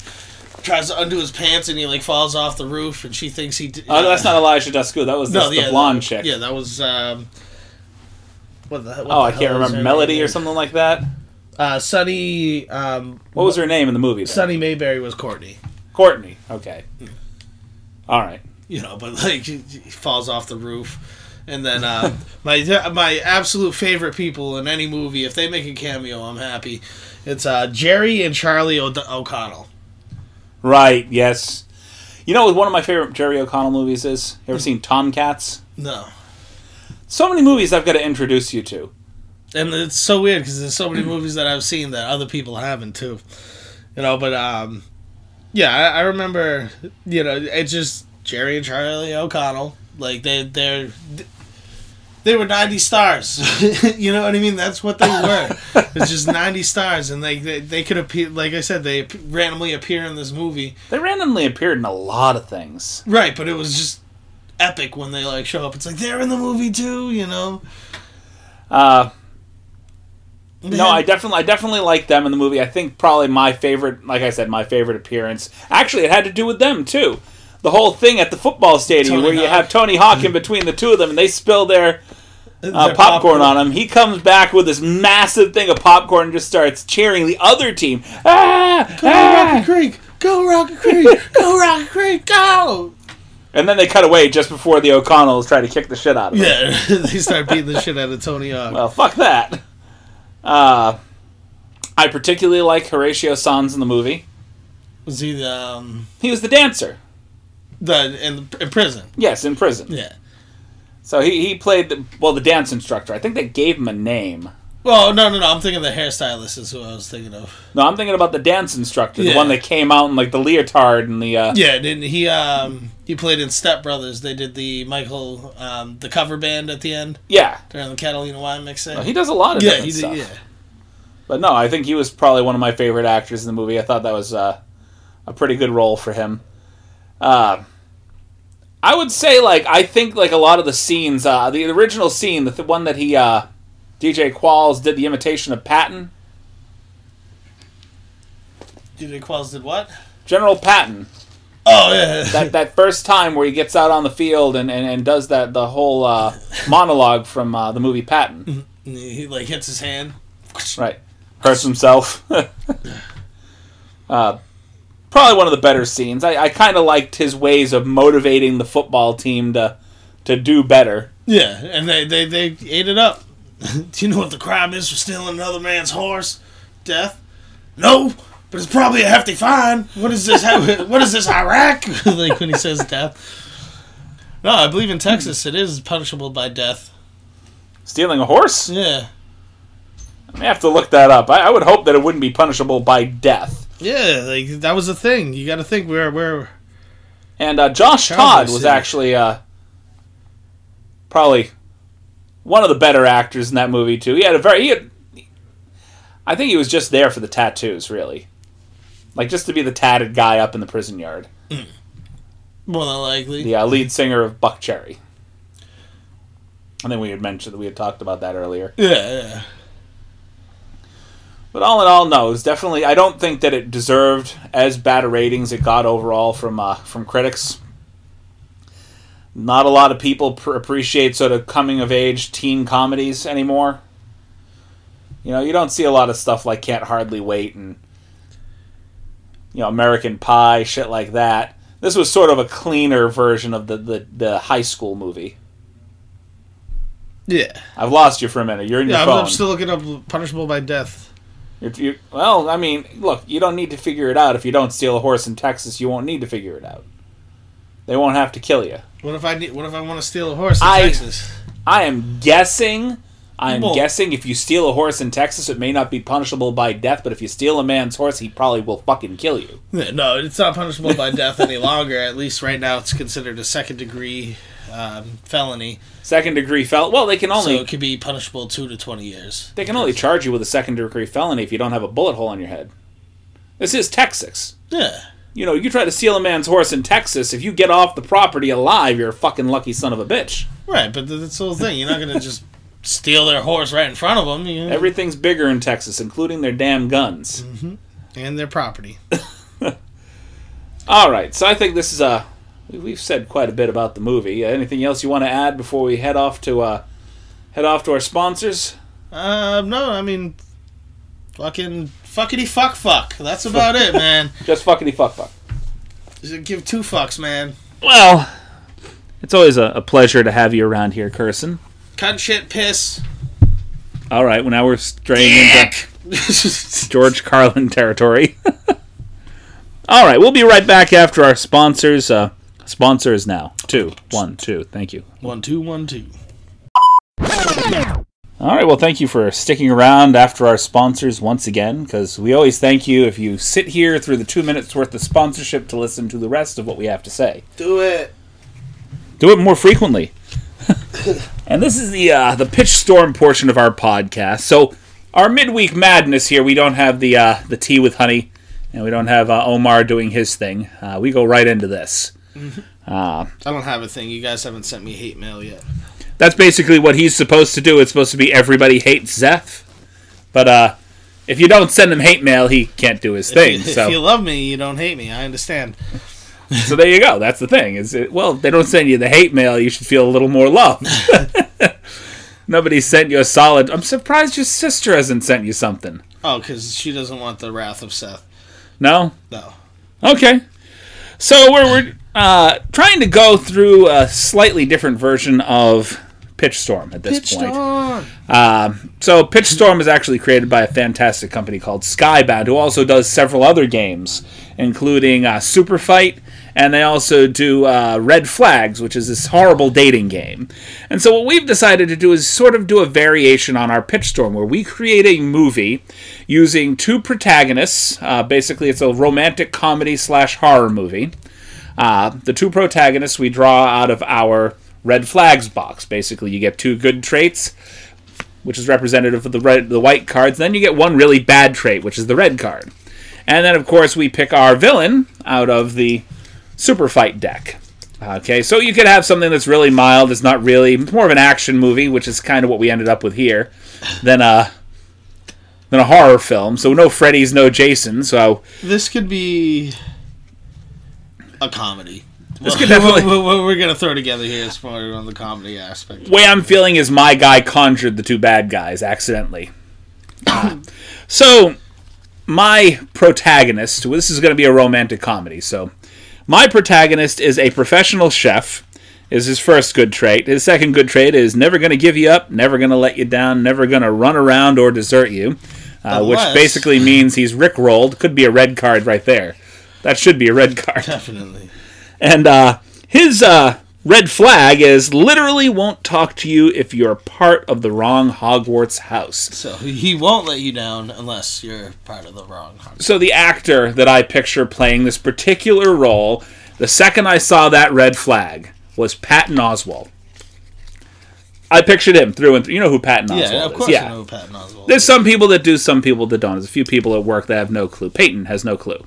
tries to undo his pants and he like falls off the roof and she thinks he. d- Oh, that's not Elijah Dushku. That was the, the yeah, blonde that- chick. Yeah, that was. Um, what the? What oh, I can't remember Melody or something like that. Uh, Sunny. Um, What was her name in the movie? Then? Sunny Mayberry was Courtney. Courtney. Okay. All right. you know, but like he he falls off the roof. And then uh, <laughs> my my absolute favorite people in any movie, if they make a cameo, I'm happy. It's uh, Jerry and Charlie o- O'Connell. Right. Yes. You know what one of my favorite Jerry O'Connell movies is? You ever seen Tomcats? No, So many movies I've got to introduce you to. and it's so weird because there's so many <clears throat> movies that I've seen that other people haven't too. You know, but um, yeah, I, I remember. You know, it's just Jerry and Charlie O'Connell. Like they they're they were 90 stars. <laughs> you know what I mean? That's what they were. <laughs> it's just 90 stars, and like they, they could appear. Like I said, they randomly appear in this movie. They randomly appeared in a lot of things. Right, but it was just epic when they like show up. It's like they're in the movie too. You know? Uh, no, I definitely, I definitely like them in the movie. I think probably my favorite, like I said, my favorite appearance. Actually, it had to do with them too. The whole thing at the football stadium Tony where you have Tony Hawk in between the two of them, and they spill their uh, Their popcorn on him. He comes back with this massive thing of popcorn and just starts cheering the other team. Ah, Go ah! Rocket Creek! Go Rocket Creek! Go Rocket Creek! Go! And then they cut away just before the O'Connells try to kick the shit out of him. Yeah, <laughs> they start beating the shit out of Tony Hawk. Well, fuck that. Uh, I particularly like Horatio Sanz in the movie. Was he the um, He was the dancer. the in, in prison? Yes, in prison. Yeah. So he, he played the well the dance instructor. I think they gave him a name. Well, no, no, no. I'm thinking the hairstylist is who I was thinking of. No, I'm thinking about the dance instructor, the one that came out in like the leotard and the. Uh, Yeah, didn't he? Um, he played in Step Brothers. They did the Michael um, the cover band at the end yeah, during the Catalina wine mixing. he does a lot of yeah, he did. Yeah. But no, I think he was probably one of my favorite actors in the movie. I thought that was uh, a pretty good role for him. Uh, I would say, like, I think like a lot of the scenes, uh, the original scene, the, the one that he, uh, DJ Qualls did the imitation of Patton, DJ Qualls did what? General Patton. Oh yeah. <laughs> That that first time where he gets out on the field and, and, and does that the whole uh, <laughs> monologue from uh, the movie Patton. <laughs> he, like hits his hand. Right. Hurts himself. uh, probably one of the better scenes. I, I kind of liked his ways of motivating the football team to to do better. Yeah, and they they, they ate it up. <laughs> Do you know what the crime is for stealing another man's horse? Death? No, but it's probably a hefty fine. What is this? <laughs> what is this? Iraq? <laughs> like when he says death. No, I believe in Texas it is punishable by death. Stealing a horse? Yeah. I may have to look that up. I, I would hope that it wouldn't be punishable by death. Yeah, like that was a thing. You got to think where where And uh, Josh Cowboy Todd was City. actually uh, probably one of the better actors in that movie too. He had a very, he had, I think he was just there for the tattoos, really, like just to be the tatted guy up in the prison yard. more than likely. the uh, lead singer of Buckcherry. I think we had mentioned that we had talked about that earlier. Yeah, yeah. But all in all, no, it was definitely. I don't think that it deserved as bad a ratings it got overall from uh, from critics. Not a lot of people pr- appreciate sort of coming of age teen comedies anymore. You know, you don't see a lot of stuff like Can't Hardly Wait and you know American Pie, shit like that. This was sort of a cleaner version of the the, the high school movie. Yeah. I've lost you for a minute. You're in Yeah, your I'm, phone. I'm still looking up punishable by death. If you, well, I mean, look, you don't need to figure it out. If you don't steal a horse in Texas, you won't need to figure it out. They won't have to kill you. What if I need, what if I want to steal a horse in I- Texas? I am guessing. I am Well- guessing if you steal a horse in Texas, it may not be punishable by death. But if you steal a man's horse, he probably will fucking kill you. No, it's not punishable by death any longer. At least right now, it's considered a second degree um, felony, Second degree fel. Well, they can so only it could be punishable two to twenty years. they can only charge you with a second degree felony if you don't have a bullet hole in your head. This is Texas. Yeah, You know, you try to steal a man's horse in Texas. If you get off the property alive, you're a fucking lucky son of a bitch. right. But that's the whole thing. You're not gonna <laughs> just steal their horse right in front of them. You Everything's bigger in Texas, including their damn guns. and their property. <laughs> All right, so I think this is a. We've said quite a bit about the movie. Uh, anything else you want to add before we head off to uh, head off to our sponsors? Um, no, I mean, fucking fuckity fuck fuck. That's about it, <laughs> man. Just fuckity fuck fuck. Just give two fucks, man. Well, It's always a, a pleasure to have you around here, Curson. Cunt shit piss. All right, well now we're straying into <laughs> George Carlin territory. <laughs> All right, we'll be right back after our sponsors. Uh, sponsors now. Two, one, two. Thank you. one two one two. All right, well, thank you for sticking around after our sponsors once again, because we always thank you if you sit here through the two minutes worth of sponsorship to listen to the rest of what we have to say. Do it. Do it more frequently. <laughs> and this is the uh, the pitch storm portion of our podcast. So our midweek madness here, we don't have the uh, the tea with honey, and we don't have uh, Omar doing his thing. Uh, we go right into this. I don't have a thing. You guys haven't sent me hate mail yet. That's basically what he's supposed to do. It's supposed to be everybody hates Seth, but uh, if you don't send him hate mail, he can't do his thing. If you, so if you love me, you don't hate me. I understand. so there you go. That's the thing. Is it, well, if they don't send you the hate mail. You should feel a little more love. <laughs> Nobody sent you a solid. I'm surprised your sister hasn't sent you something. Oh, because she doesn't want the wrath of Seth. No. No. Okay. So we're, we're uh, trying to go through a slightly different version of Pitch Storm at this point. Um, so Pitch Storm is actually created by a fantastic company called Skybound, who also does several other games, including uh, Super Fight, and they also do uh, Red Flags, which is this horrible dating game. And so what we've decided to do is sort of do a variation on our Pitch Storm, where we create a movie using two protagonists. Uh, basically, it's a romantic comedy slash horror movie. Uh, the two protagonists we draw out of our red flags box. Basically, you get two good traits, which is representative of the red, the white cards. Then you get one really bad trait, which is the red card. And then, of course, we pick our villain out of the super fight deck. Okay, so you could have something that's really mild. It's not really it's more of an action movie, which is kind of what we ended up with here, than a than a horror film. So no Freddy's, no Jason. So This could be a comedy. This <laughs> Well, could definitely- what, what we're gonna throw together here is more on the comedy aspect. way I'm feeling is my guy conjured the two bad guys accidentally. <coughs> So, my protagonist, well, this is going to be a romantic comedy. So, my protagonist is a professional chef. Is his first good trait. His second good trait is never going to give you up, never going to let you down, never going to run around or desert you. Uh, which basically means he's rickrolled. Could be a red card right there. That should be a red card. Definitely. And uh, his uh, red flag is literally won't talk to you if you're part of the wrong Hogwarts house. So he won't let you down unless you're part of the wrong. house. So the actor that I picture playing this particular role, the second I saw that red flag, was Patton Oswalt. I pictured him through and through. You know who Patton Oswalt is. Yeah, of is? course yeah. I know who Patton Oswalt. There's some people that do, some people that don't. There's a few people at work that have no clue. Peyton has no clue.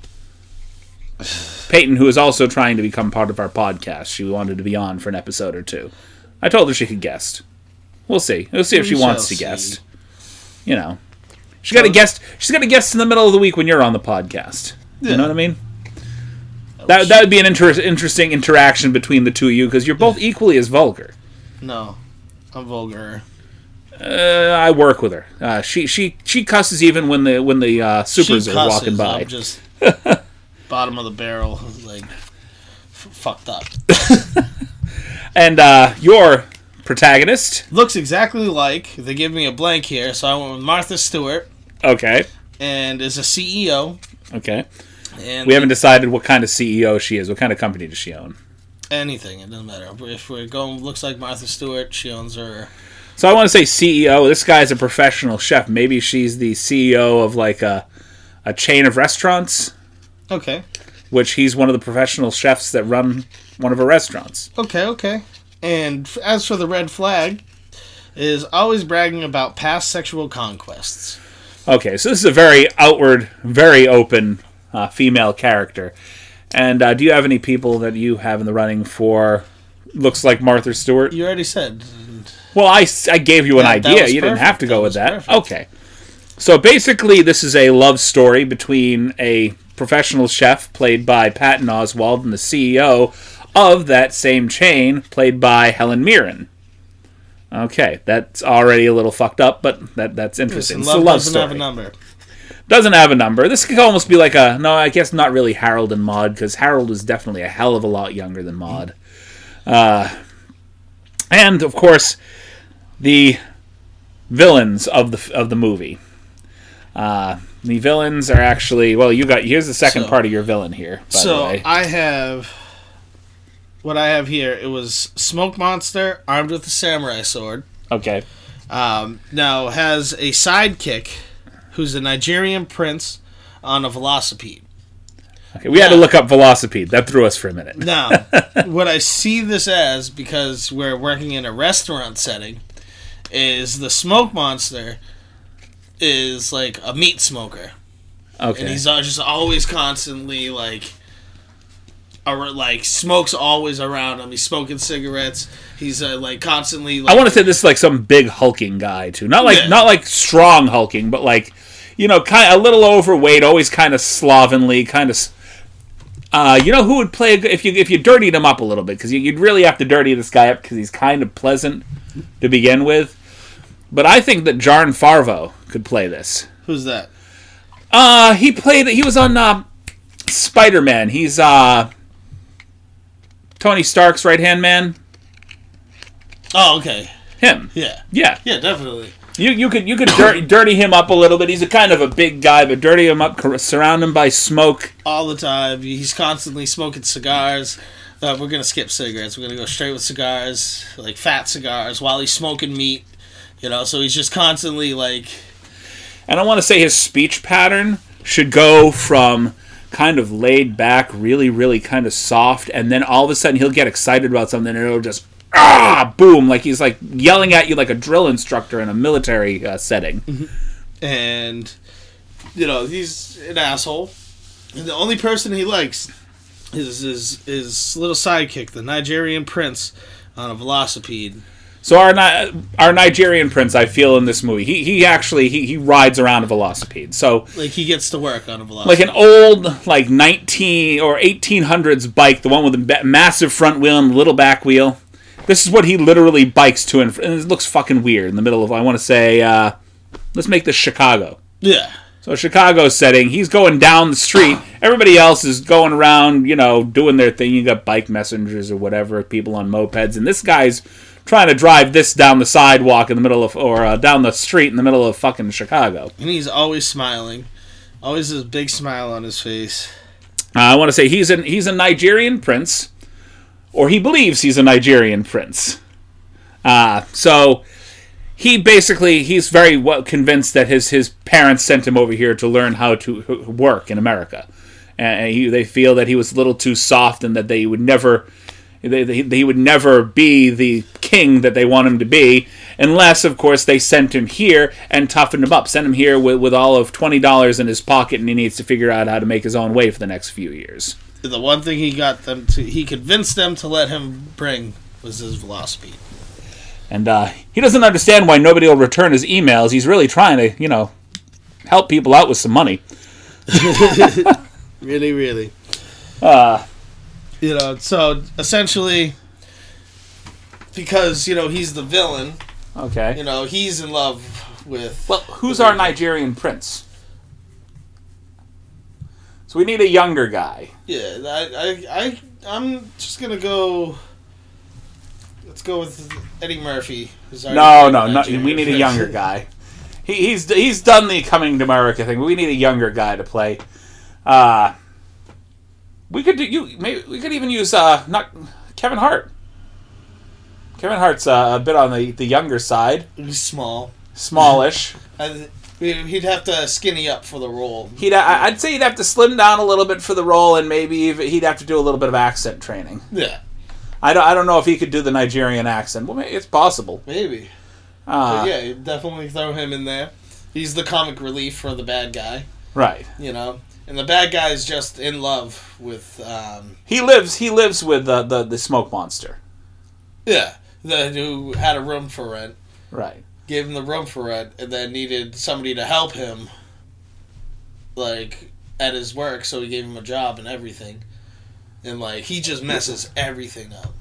Peyton, who is also trying to become part of our podcast, she wanted to be on for an episode or two. I told her she could guest. We'll see. We'll see if she We wants to shall guest. You know, she got a guest. She's got a guest in the middle of the week when you're on the podcast. You know what I mean? That that would be an inter- interesting interaction between the two of you because you're both equally as vulgar. No, I'm vulgar. Uh, I work with her. Uh, she she she cusses even when the when the uh, supers she are cusses, walking by. I'm just <laughs> bottom of the barrel, <laughs> like f- fucked up. <laughs> And uh, your protagonist, Looks exactly like they give me a blank here, so I went with Martha Stewart, okay, and is a CEO. okay. And We haven't decided what kind of CEO she is. What kind of company does she own? anything. It doesn't matter. If we're going, looks like Martha Stewart. She owns her. So I want to say CEO. This guy's a professional chef. Maybe she's the CEO of like a a chain of restaurants, Okay. which he's one of the professional chefs that run one of her restaurants. Okay. Okay. And as for the red flag, is always bragging about past sexual conquests. Okay, so this is a very outward, very open uh, female character. And uh, do you have any people that you have in the running for? Looks like Martha Stewart. You already said. Well, I, I gave you an That- idea. You didn't have to go That with that. perfect. Okay. So basically, this is a love story between a professional chef played by Patton Oswalt and the CEO of that same chain played by Helen Mirren. Okay, that's already a little fucked up, but that that's interesting. Listen, it's a love love doesn't story have a number. doesn't have a number. This could almost be like a no, I guess not really Harold and Maud because Harold was definitely a hell of a lot younger than Maud. Uh, and of course the villains of the of the movie. Uh, the villains are actually well. You got here's the second So- part of your villain here. By the So way. I have what I have here. It was Smoke Monster armed with a samurai sword. okay. Um, now has a sidekick who's a Nigerian prince on a velocipede. Okay, we had to look up Velocipede. That threw us for a minute. Now, <laughs> what I see this as, because we're working in a restaurant setting, is the smoke monster is like a meat smoker. Okay. and he's uh, just always constantly like ar- like smoke's always around him he's smoking cigarettes he's uh, like constantly like I want to say this is like some big hulking guy too. Not like Yeah. not like strong hulking, but like you know, kind of a little overweight, always kind of slovenly, kind of. Uh, you know who would play a good, if you if you dirtied him up a little bit because you, you'd really have to dirty this guy up because he's kind of pleasant to begin with. But I think that Jon Favreau could play this. who's that Uh, he played. He was on uh, Spider Man. He's uh, Tony Stark's right hand man. oh okay Him. yeah Yeah. yeah definitely You you could you could dirty, <coughs> dirty him up a little bit. He's a kind of a big guy, but dirty him up, surround him by smoke. all the time he's constantly smoking cigars uh, we're gonna skip cigarettes we're gonna go straight with cigars like fat cigars while he's smoking meat you know so he's just constantly like And I want to say his speech pattern should go from kind of laid back, really really kind of soft, and then all of a sudden he'll get excited about something, and it'll just ah boom like he's like yelling at you like a drill instructor in a military uh, setting. and you know he's an asshole. And the only person he likes is his his little sidekick, the Nigerian prince on a velocipede. So our our Nigerian prince, I feel in this movie, he he actually he, he rides around a velocipede. So Like he gets to work on a velocipede. like an old like 19 or 1800s bike the one with the massive front wheel and little back wheel. This is what he literally bikes to and, and it looks fucking weird in the middle of i want to say uh, let's make this chicago. Yeah, so chicago setting he's going down the street. Everybody else is going around you know doing their thing. You got bike messengers or whatever people on mopeds and this guy's trying to drive this down the sidewalk in the middle of or uh, down the street in the middle of fucking chicago and he's always smiling, always this big smile on his face. Uh, I want to say he's an he's a Nigerian prince, or he believes he's a Nigerian prince. Uh, so he basically he's very well convinced that his his parents sent him over here to learn how to h- work in America, and he, they feel that he was a little too soft and that they would never. They, they, he would never be the king that they want him to be, unless, of course, they sent him here and toughened him up. Sent him here with, with all of twenty dollars in his pocket, and he needs to figure out how to make his own way for the next few years. The one thing he got them to, he convinced them to let him bring was his velocipede. And uh, he doesn't understand why nobody will return his emails. He's really trying to, you know, help people out with some money. <laughs> Really, really. Uh, You know, so essentially, because you know he's the villain. okay. You know, he's in love with. Well, who's our Nigerian prince? So we need a younger guy. Yeah, I, I, I, I'm just gonna go. Let's go with Eddie Murphy. No, no, no. We need a younger guy. He, he's he's done the coming to America thing. But we need a younger guy to play. Uh, we could do you. Maybe we could even use uh not Kevin Hart. Kevin Hart's uh, a bit on the, the younger side, He's small. smallish. <laughs> I, he'd have to skinny up for the role. He'd I- I'd say he'd have to slim down a little bit for the role, and maybe even, he'd have to do a little bit of accent training. Yeah, I don't I don't know if he could do the Nigerian accent. Well, it's possible. maybe. Uh, yeah, definitely throw him in there. He's the comic relief for the bad guy. Right. You know, and the bad guy is just in love with. Um, He lives he lives with the the, the smoke monster. yeah, the who had a room for rent. Right. gave him the room for rent and then needed somebody to help him like at his work so he gave him a job and everything and like he just messes everything up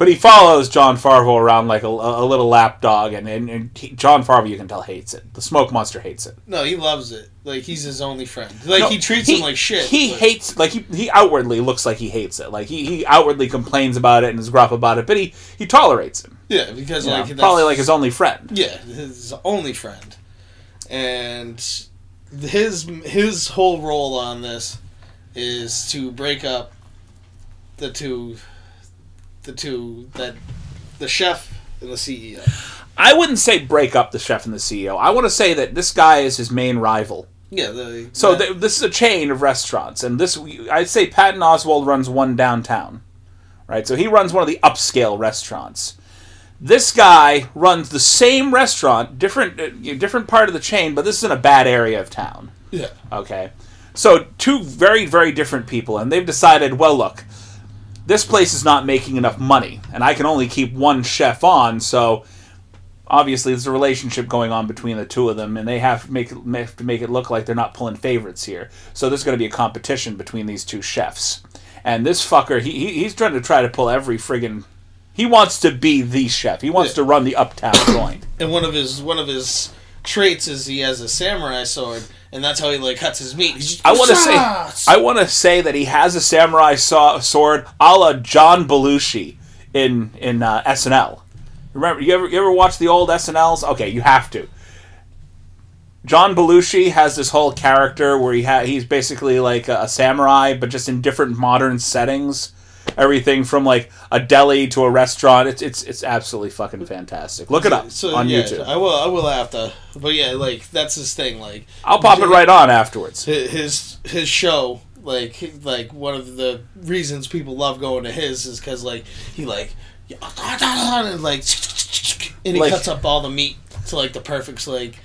But he follows Jon Favreau around like a, a little lap dog, and, and, and he, Jon Favreau, you can tell, hates it. The smoke monster hates it. No, he loves it. Like he's his only friend. Like No, he treats him like shit. He but- hates like he, he outwardly looks like he hates it. Like he, he outwardly complains about it and is gruff about it, but he, he tolerates him. Yeah, because You know, like that's- probably like his only friend. Yeah, his only friend, and his his whole role on this is to break up the two, the two that the chef and the CEO. I wouldn't say break up the chef and the CEO. I want to say that this guy is his main rival. Yeah, the So this is a chain of restaurants, and this I'd say Patton Oswalt runs one downtown, right? So he runs one of the upscale restaurants. This guy runs the same restaurant, different uh, different part of the chain, but this is in a bad area of town. yeah, Okay, so two very very different people, and they've decided, well, look, this place is not making enough money, and I can only keep one chef on, so obviously there's a relationship going on between the two of them, and they have to make it, have to make it look like they're not pulling favorites here. So there's going to be a competition between these two chefs, and this fucker, he, he he's trying to try to pull every friggin' he wants to be the chef. He wants Yeah. to run the uptown joint. and one of his one of his traits is he has a samurai sword, and that's how he like cuts his meat. Just, I want to say, I want to say that he has a samurai saw, sword, a la John Belushi in in uh, SNL. Remember, you ever you ever watch the old SNLs? Okay, you have to. John Belushi has this whole character where he ha- he's basically like a, a samurai, but just in different modern settings. Everything from like a deli to a restaurant. It's it's it's absolutely fucking fantastic. Look it up So on yeah, YouTube. I will. I will have to. But yeah, like that's his thing. Like I'll pop it right on afterwards. his his show like like one of the reasons people love going to his is because like he like and <laughs> like and he Like- cuts up all the meat to like the perfect like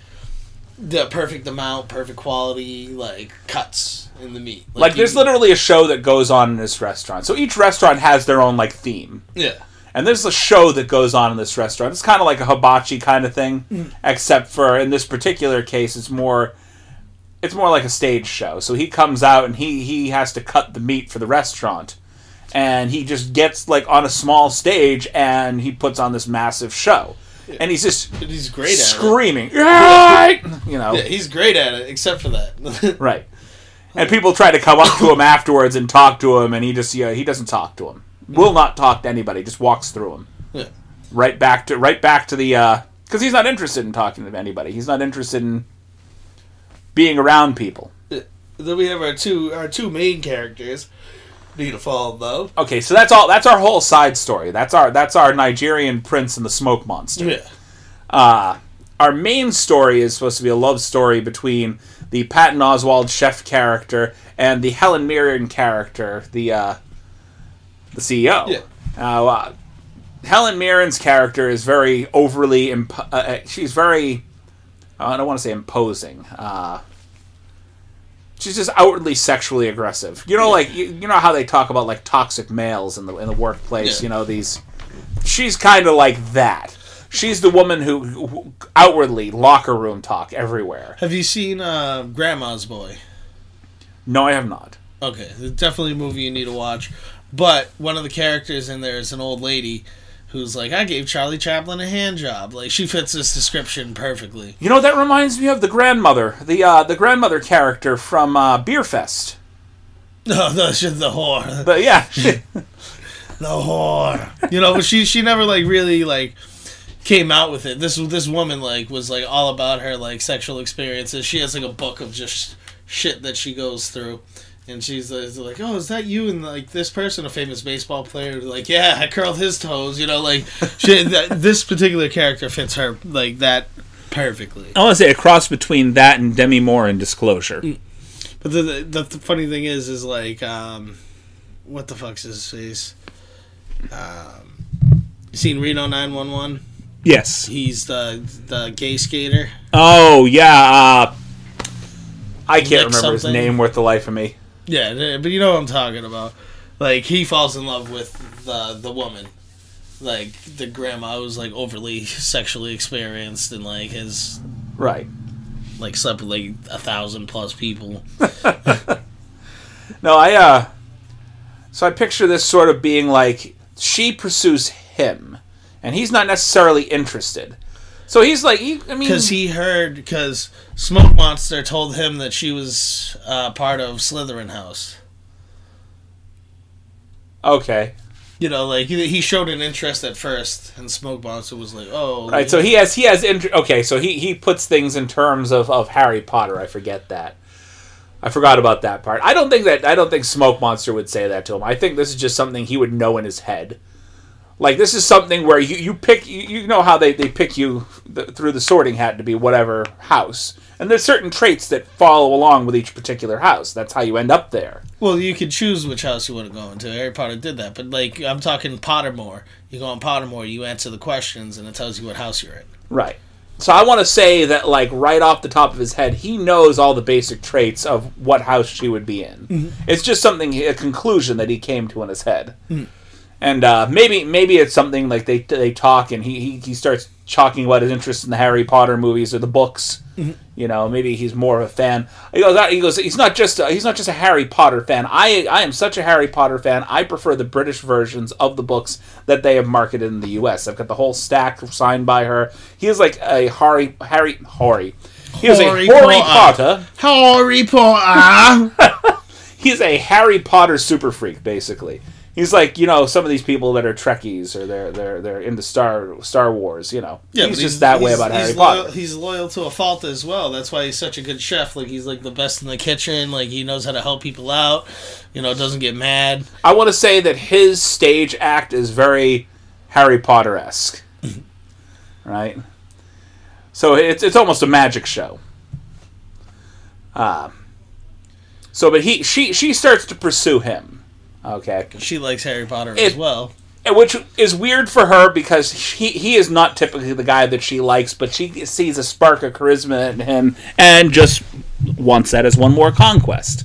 the perfect amount perfect quality like cuts in the meat Like, he- there's literally a show that goes on in this restaurant. So each restaurant has their own like theme. yeah And there's a show that goes on in this restaurant. It's kind of like a hibachi kind of thing, mm. except for in this particular case, it's more, it's more like a stage show. So he comes out and he he has to cut the meat for the restaurant, and he just gets like on a small stage and he puts on this massive show, and he's just and he's great at it screaming, "Right!" <laughs> you know, yeah he's great at it except for that <laughs> right. And people try to come up to him afterwards and talk to him, and he just yeah, he doesn't talk to him. Will not talk to anybody. Just walks through him. yeah right back to right back to the uh, because he's not interested in talking to anybody. He's not interested in being around people. then we have our two our two main characters need to follow though Okay, so that's all. That's our whole side story. That's our that's our Nigerian prince and the smoke monster. yeah Uh, our main story is supposed to be a love story between the Patton Oswalt chef character and the Helen Mirren character, the uh, the CEO. Yeah. Uh, uh, Helen Mirren's character is very overly. Imp- uh, uh, she's very. I don't want to say imposing. She's just outwardly sexually aggressive. You know, like you, you know how they talk about like toxic males in the in the workplace. Yeah. You know these. She's kind of like that. She's the woman who, who outwardly locker room talk everywhere. have you seen uh, Grandma's Boy No, I have not. Okay, it's definitely a movie you need to watch. But one of the characters in there is an old lady who's like, I gave Charlie Chaplin a hand job. Like she fits this description perfectly. You know that reminds me of the grandmother, the uh, the grandmother character from uh, Beer Fest. <laughs> No, she's the whore. But yeah, <laughs> The whore. You know, but she she never like really like came out with it. This this woman like was like all about her like sexual experiences. She has like a book of just shit that she goes through. And she's uh, like, "Oh, is that you?" And like this person, a famous baseball player, like, "Yeah, I curled his toes." You know, like <laughs> she, that, this particular character fits her like that perfectly. I want to say a cross between that and Demi Moore in Disclosure. But the, the the funny thing is, is like, um, what the fuck's his face? Um, you seen Reno nine one one? Yes. He's the the gay skater. Oh yeah. Uh, I can't remember his name worth the life of me. Yeah, but you know what I'm talking about. Like he falls in love with the the woman, like the grandma who's like overly <laughs> sexually experienced and like has Right. like slept with like a thousand plus people. <laughs> No, I uh. So I picture this sort of being like she pursues him, and he's not necessarily interested. So he's like, he, I mean, Because he heard, because Smoke Monster told him that she was uh, part of Slytherin House. okay, You know, like he, he showed an interest at first, and Smoke Monster was like, "Oh, right. So he has he has int- okay. So he he puts things in terms of of Harry Potter. I forget that. I forgot about that part. I don't think that I don't think Smoke Monster would say that to him. I think this is just something he would know in his head. Like this is something where you, you pick you, you know how they, they pick you th- through the sorting hat to be whatever house, and there's certain traits that follow along with each particular house. That's how you end up there. Well, you could choose which house you want to go into. Harry Potter did that, but like I'm talking Pottermore. You go on Pottermore, you answer the questions, and it tells you what house you're in. Right. So I want to say that, like, right off the top of his head, he knows all the basic traits of what house she would be in. Mm-hmm. It's just something, a conclusion that he came to in his head. Mm-hmm. And uh, maybe, maybe it's something like they they talk, and he, he he starts talking about his interest in the Harry Potter movies or the books. You know, maybe he's more of a fan. He goes, he goes, he's not just a, he's not just a Harry Potter fan. I I am such a Harry Potter fan. I prefer the British versions of the books that they have marketed in the U.S. I've got the whole stack signed by her. He is like a Harry Harry Harry. He is a Harry Harry Potter. Potter. Harry Potter. <laughs> He's a Harry Potter super freak, basically. He's like you know some of these people that are Trekkies or they're they're they're into Star Star Wars. You know, Yeah, he's but just that way he's- about Harry he's Potter. Loyal, he's loyal to a fault as well. That's why he's such a good chef. Like he's like the best in the kitchen. Like he knows how to help people out. You know, doesn't get mad. I want to say that his stage act is very Harry Potter esque, right? So it's it's almost a magic show. Uh, so, but he she she starts to pursue him, okay, She likes Harry Potter It- as well. Which is weird for her because he he is not typically the guy that she likes, but she sees a spark of charisma in him and just wants that as one more conquest.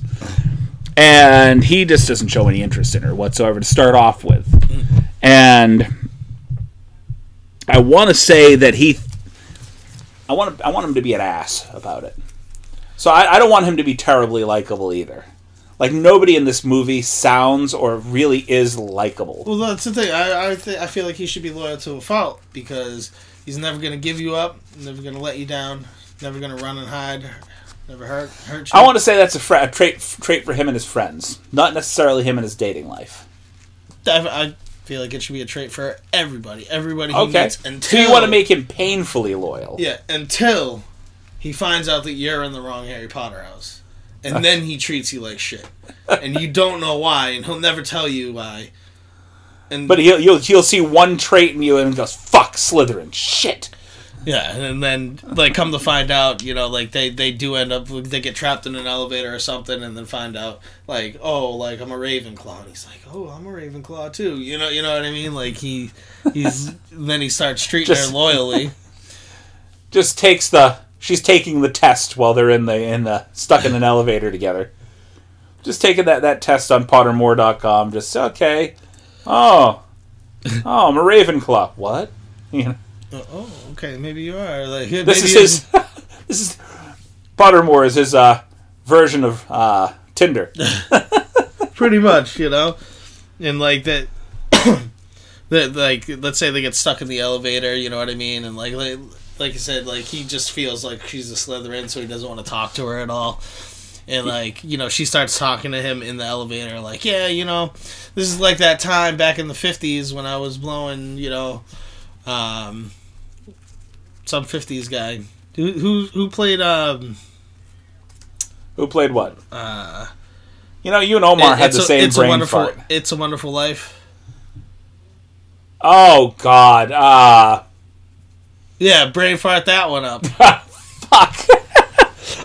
And he just doesn't show any interest in her whatsoever to start off with. And I want to say that he, I want I want him to be an ass about it. So I, I don't want him to be terribly likable either. Like nobody in this movie sounds or really is likable. Well, that's the thing. I I, th- I feel like he should be loyal to a fault because he's never gonna give you up, never gonna let you down, never gonna run and hide, never hurt hurt you. I want to say that's a, fr- a trait trait for him and his friends, not necessarily him and his dating life. I, I feel like it should be a trait for everybody. Everybody who Okay, meets so you want to make him painfully loyal. yeah until he finds out that you're in the wrong Harry Potter house, and then he treats you like shit, and you don't know why, and he'll never tell you why. And But he'll, you'll he'll see one trait in you and he goes, "Fuck Slytherin, shit." Yeah, and then like come to find out, you know, like they they do end up they get trapped in an elevator or something, and then find out like oh like I'm a Ravenclaw, and he's like oh I'm a Ravenclaw too, you know you know what I mean? Like he he's then he starts treating Just- her loyally. <laughs> Just takes the she's taking the test while they're in the in the stuck in an elevator together. Just taking that that test on Pottermore.com. Just okay. Oh, oh, I'm a Ravenclaw. What? <laughs> You know. oh, okay, maybe you are like maybe This is his. <laughs> this is Pottermore is his uh, version of uh, Tinder. <laughs> pretty much, you know, and like that. <coughs> That like let's say they get stuck in the elevator, you know what I mean, and like like like I said, like he just feels like she's a Slytherin, so he doesn't want to talk to her at all. And like you know, she starts talking to him in the elevator, like, yeah, you know, this is like that time back in the fifties when I was blowing, you know, um, some fifties guy who who who played um Who played what? uh You know, you and Omar had it's the a, same it's brain a wonderful fart. it's a wonderful life. Oh God! Ah, Yeah, brain fart that one up. <laughs> fuck!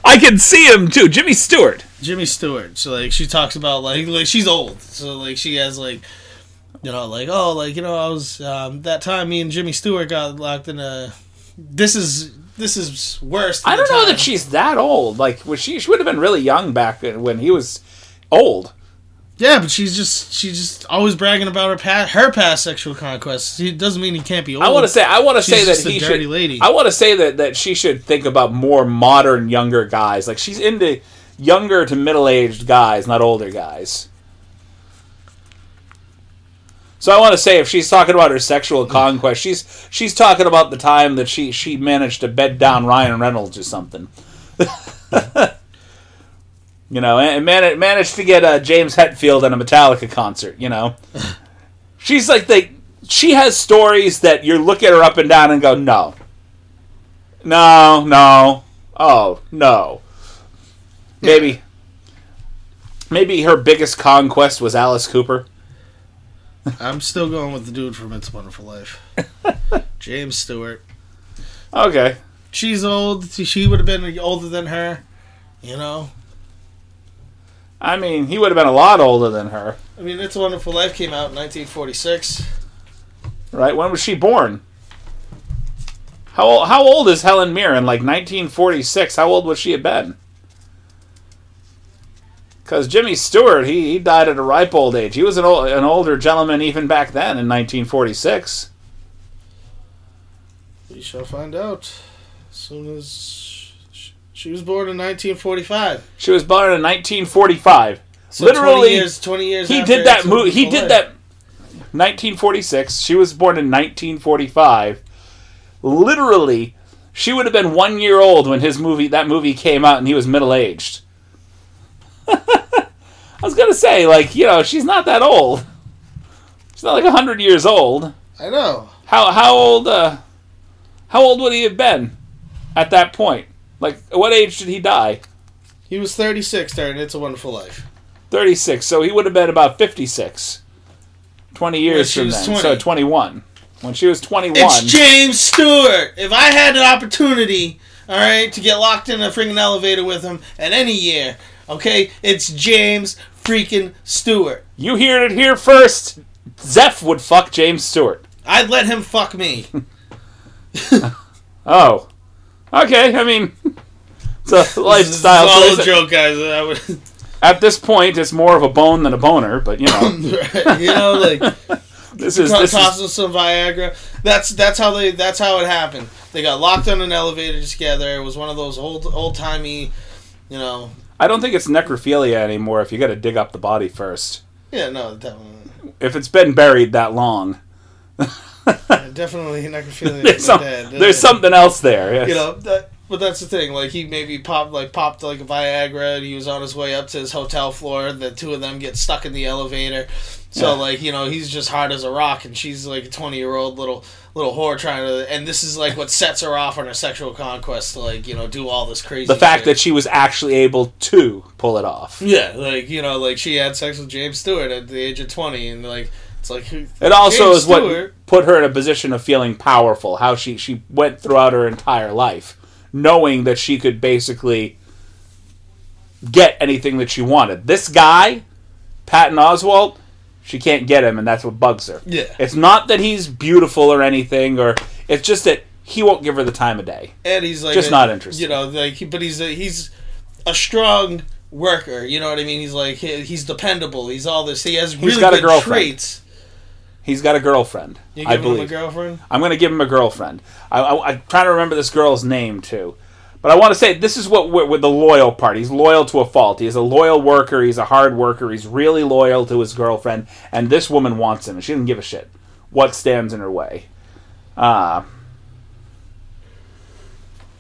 I can see him too. Jimmy Stewart. Jimmy Stewart. So like she talks about like like she's old. So like she has like you know like oh like you know I was um, that time me and Jimmy Stewart got locked in a. This is this is worse. Than I don't know that she's that old. Like, was she? She would have been really young back when he was old. Yeah, but she's just she's just always bragging about her past her past sexual conquests. It doesn't mean he can't be old. I want to say. I want to say that he dirty should. lady. I want to say that that she should think about more modern, younger guys. Like she's into younger to middle aged guys, not older guys. So I want to say, if she's talking about her sexual mm. conquest, she's she's talking about the time that she she managed to bed down Ryan Reynolds or something. <laughs> you know, and man, managed to get uh, James Hetfield at a Metallica concert. You know, <laughs> she's like the she has stories that you look at her up and down and go, no, no, no, oh no, maybe. Maybe her biggest conquest was Alice Cooper. <laughs> I'm still going with the dude from It's a Wonderful Life. <laughs> James Stewart. Okay. She's old. She would have been older than her. You know? I mean, he would have been a lot older than her. I mean, It's a Wonderful Life came out in 1946. Right? When was she born? How old, how old is Helen Mirren? Like 1946. How old would she have been? Because Jimmy Stewart, he, he died at a ripe old age. He was an, old, an older gentleman even back then in 1946. We shall find out as soon as she was born in 1945. She was born in 1945. So Literally, 20 years, 20 years he did that movie. He did that. 1946. She was born in 1945. Literally, she would have been one year old when his movie that movie came out, and he was middle aged. <laughs> I was gonna say, like, you know, she's not that old. She's not like hundred years old. I know. How how old? Uh, how old would he have been at that point? Like, at what age did he die? He was 36 during It's a Wonderful Life. 36. So he would have been about 56. 20 years from then. 20. So 21. When she was 21. It's James Stewart. If I had an opportunity, all right, to get locked in a freaking elevator with him at any year, okay, it's James freaking Stewart. you heard it here first. Seth would fuck James Stewart. I'd let him fuck me. <laughs> Oh. Okay, I mean, <laughs> it's a lifestyle choice. a joke, guys. I would, <laughs> At this point, it's more of a bone than a boner, but you know, <laughs> you know, like this is this toss is some Viagra. That's that's how they that's how it happened. They got locked on an elevator together. It was one of those old old timey, you know. I don't think it's necrophilia anymore if you got to dig up the body first. Yeah, no, definitely, If it's been buried that long, <laughs> definitely necrophilia. <laughs> there's, some, dead. there's something else there. yes. you know that but that's the thing like he maybe popped like popped like a viagra and he was on his way up to his hotel floor the two of them get stuck in the elevator so Yeah. like you know he's just hard as a rock and she's like a 20 year old little little whore trying to and this is like what sets her off on her sexual conquest to like you know do all this crazy the fact shit. that she was actually able to pull it off. yeah like you know like she had sex with james stewart at the age of 20 and like it's like It also James is what Stewart- put her in a position of feeling powerful. How she she went throughout her entire life, knowing that she could basically get anything that she wanted. This guy, Patton Oswalt, she can't get him, and that's what bugs her. Yeah. It's not that he's beautiful or anything, or it's just that he won't give her the time of day. and he's like Just a- not interested. You know, like, he- but he's a, he's a strong worker. You know what I mean? He's like he, he's dependable. He's all this. He has really got a good girlfriend. traits. He's got a girlfriend. You I give him a believe. girlfriend. I'm going to give him a girlfriend. I, I, I'm trying to remember this girl's name too. But I want to say this is what with the loyal part. He's loyal to a fault. He's a loyal worker. He's a hard worker. He's really loyal to his girlfriend, and this woman wants him, and she doesn't give a shit what stands in her way. Uh,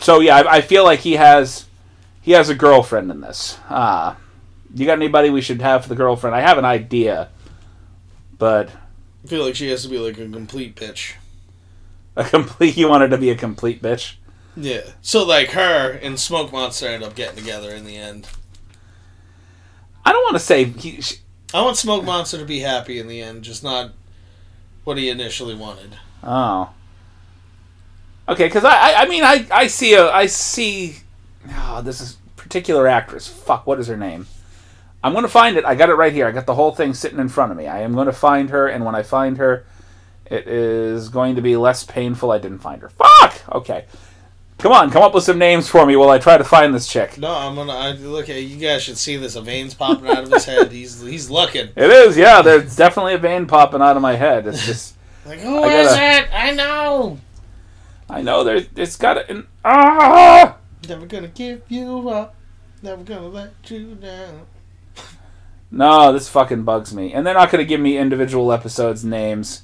so yeah, I, I feel like he has he has a girlfriend in this. Uh, you got anybody we should have for the girlfriend? I have an idea, but I feel like she has to be like a complete bitch. a complete. You wanted to be a complete bitch. Yeah. So like her and Smoke Monster end up getting together in the end. I don't want to say he, sh I want Smoke Monster to be happy in the end, just not what he initially wanted. Oh. Okay, because I, I, I mean, I, I see a, I see, oh, this is particular actress. Fuck, what is her name? I'm gonna find it. I got it right here. I got the whole thing sitting in front of me. I am going to find her, and when I find her, it is going to be less painful. I didn't find her. Fuck. Okay. Come on, come up with some names for me while I try to find this chick. No, I'm gonna I, look at you guys should see this. A veins popping out of his head. He's he's looking. It is, yeah. There's definitely a vein popping out of my head. It's just, <laughs> Like who I is gotta- it? I know. I know there's, it's got an ah. Never gonna give you up. Never gonna let you down. No, this fucking bugs me. And they're not going to give me individual episodes names.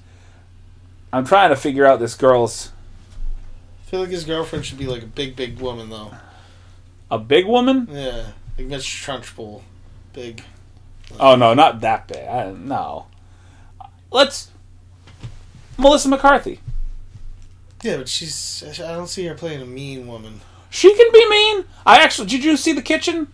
I'm trying to figure out this girl's I feel like his girlfriend should be like a big, big woman though. a big woman. Yeah, like Miss Trunchbull, big. Oh no, not that big. I, no. Let's Melissa McCarthy. Yeah, but she's. I don't see her playing a mean woman. She can be mean. I actually did you see the kitchen?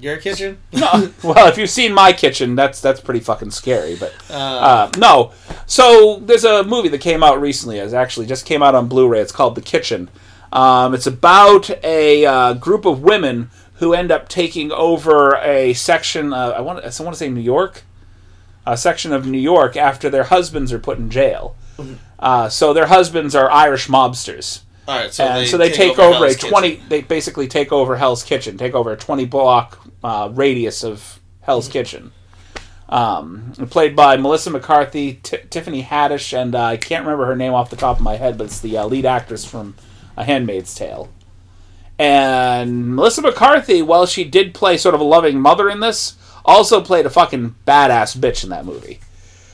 Your kitchen? <laughs> No. well, if you've seen my kitchen, that's that's pretty fucking scary. But Uh, uh, no. So there's a movie that came out recently. It actually just came out on Blu-ray. It's called The Kitchen. Um, it's about a uh, group of women who end up taking over a section. I want I want to say New York, a section of New York after their husbands are put in jail. Uh, so their husbands are Irish mobsters. All right, so And they so they take, over, Hell's a 20 Kitchen. they basically take over Hell's Kitchen, take over a 20 block uh, radius of Hell's Kitchen. Um, played by Melissa McCarthy, T- Tiffany Haddish, and uh, I can't remember her name off the top of my head, but it's the uh, lead actress from A Handmaid's Tale. And Melissa McCarthy, while she did play sort of a loving mother in this, also played a fucking badass bitch in that movie.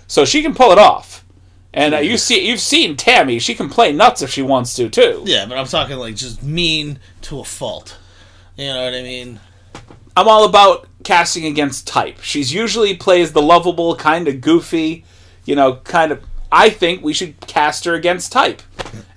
So she can pull it off. And uh, you see, you've seen Tammy; she can play nuts if she wants to too. Yeah, but I'm talking like just mean to a fault. You know what I mean? I'm all about casting against type. She's usually plays the lovable, kind of goofy, you know, kind of. I think we should cast her against type,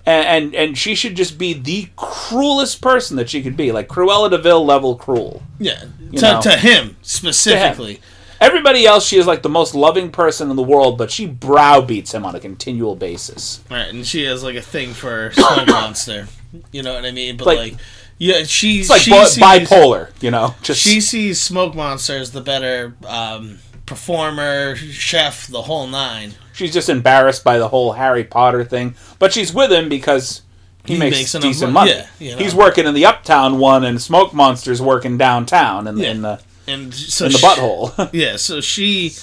and, and and she should just be the cruelest person that she could be, like Cruella de Vil level cruel. Yeah, to, to him specifically. Everybody else, she is like the most loving person in the world, but she browbeats him on a continual basis. Right, and she has like a thing for Smoke <coughs> Monster. You know what I mean? But Like- like, yeah, she It's like she bi- sees, bipolar, you know. Just She sees Smoke Monster as the better um, performer, chef, the whole nine. she's just embarrassed by the whole Harry Potter thing, but she's with him because he, He makes, makes decent money. money. Yeah, you know. He's working in the uptown one, and Smoke Monster's working downtown in, Yeah. in the And so in the she- butthole. <laughs> Yeah, so she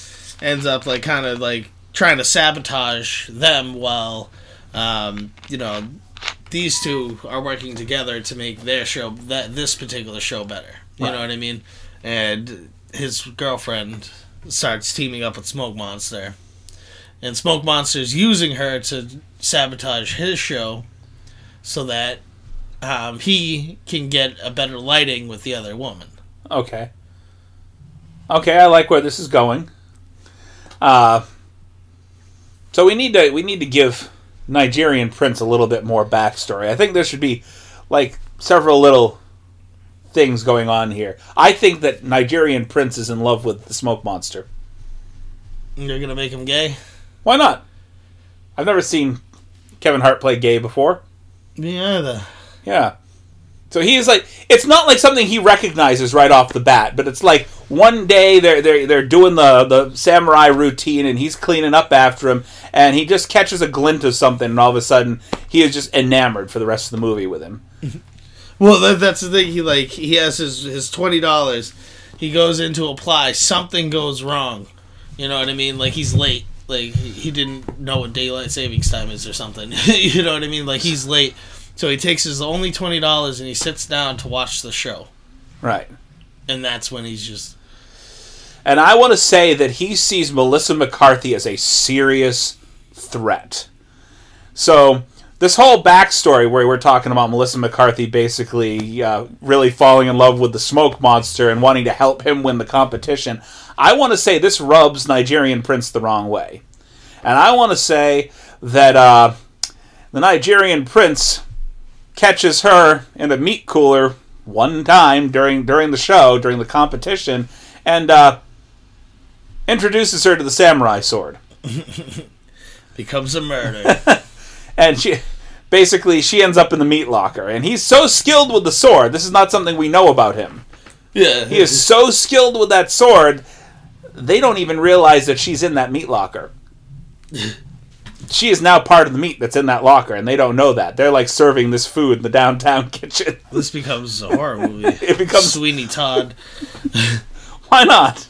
ends up like kind of like trying to sabotage them while, um, you know, these two are working together to make their show that this particular show better. You Right. know what I mean? And his girlfriend starts teaming up with Smoke Monster, and Smoke Monster's using her to sabotage his show, so that um, he can get a better lighting with the other woman. okay. Okay, I like where this is going. Uh, so we need to we need to give Nigerian Prince a little bit more backstory. I think there should be like several little things going on here. I think that Nigerian Prince is in love with the Smoke Monster. You're gonna make him gay? Why not? I've never seen Kevin Hart play gay before. Me either. Yeah. So he is like it's not like something he recognizes right off the bat, but it's like one day they're they're they're doing the the samurai routine and he's cleaning up after him and he just catches a glint of something and all of a sudden he is just enamored for the rest of the movie with him. <laughs> Well, that's the thing. He like he has his his twenty dollars. He goes in to apply. Something goes wrong. You know what I mean? Like he's late. Like he didn't know what daylight savings time is or something. <laughs> you know what I mean? Like he's late. So he takes his only twenty dollars and he sits down to watch the show. Right. And that's when he's just And I want to say that he sees Melissa McCarthy as a serious threat. So, this whole backstory where we're talking about Melissa McCarthy basically uh, really falling in love with the smoke monster and wanting to help him win the competition, I want to say this rubs Nigerian Prince the wrong way. And I want to say that uh, the Nigerian Prince catches her in a meat cooler one time during during the show during the competition and uh, introduces her to the samurai sword <laughs> becomes a murder. <laughs> and she basically she ends up in the meat locker and he's so skilled with the sword this is not something we know about him yeah. he is so skilled with that sword they don't even realize that she's in that meat locker <laughs> she is now part of the meat that's in that locker and they don't know that they're like serving this food in the downtown kitchen This becomes a horror movie. It becomes- Sweeney Todd. Why not?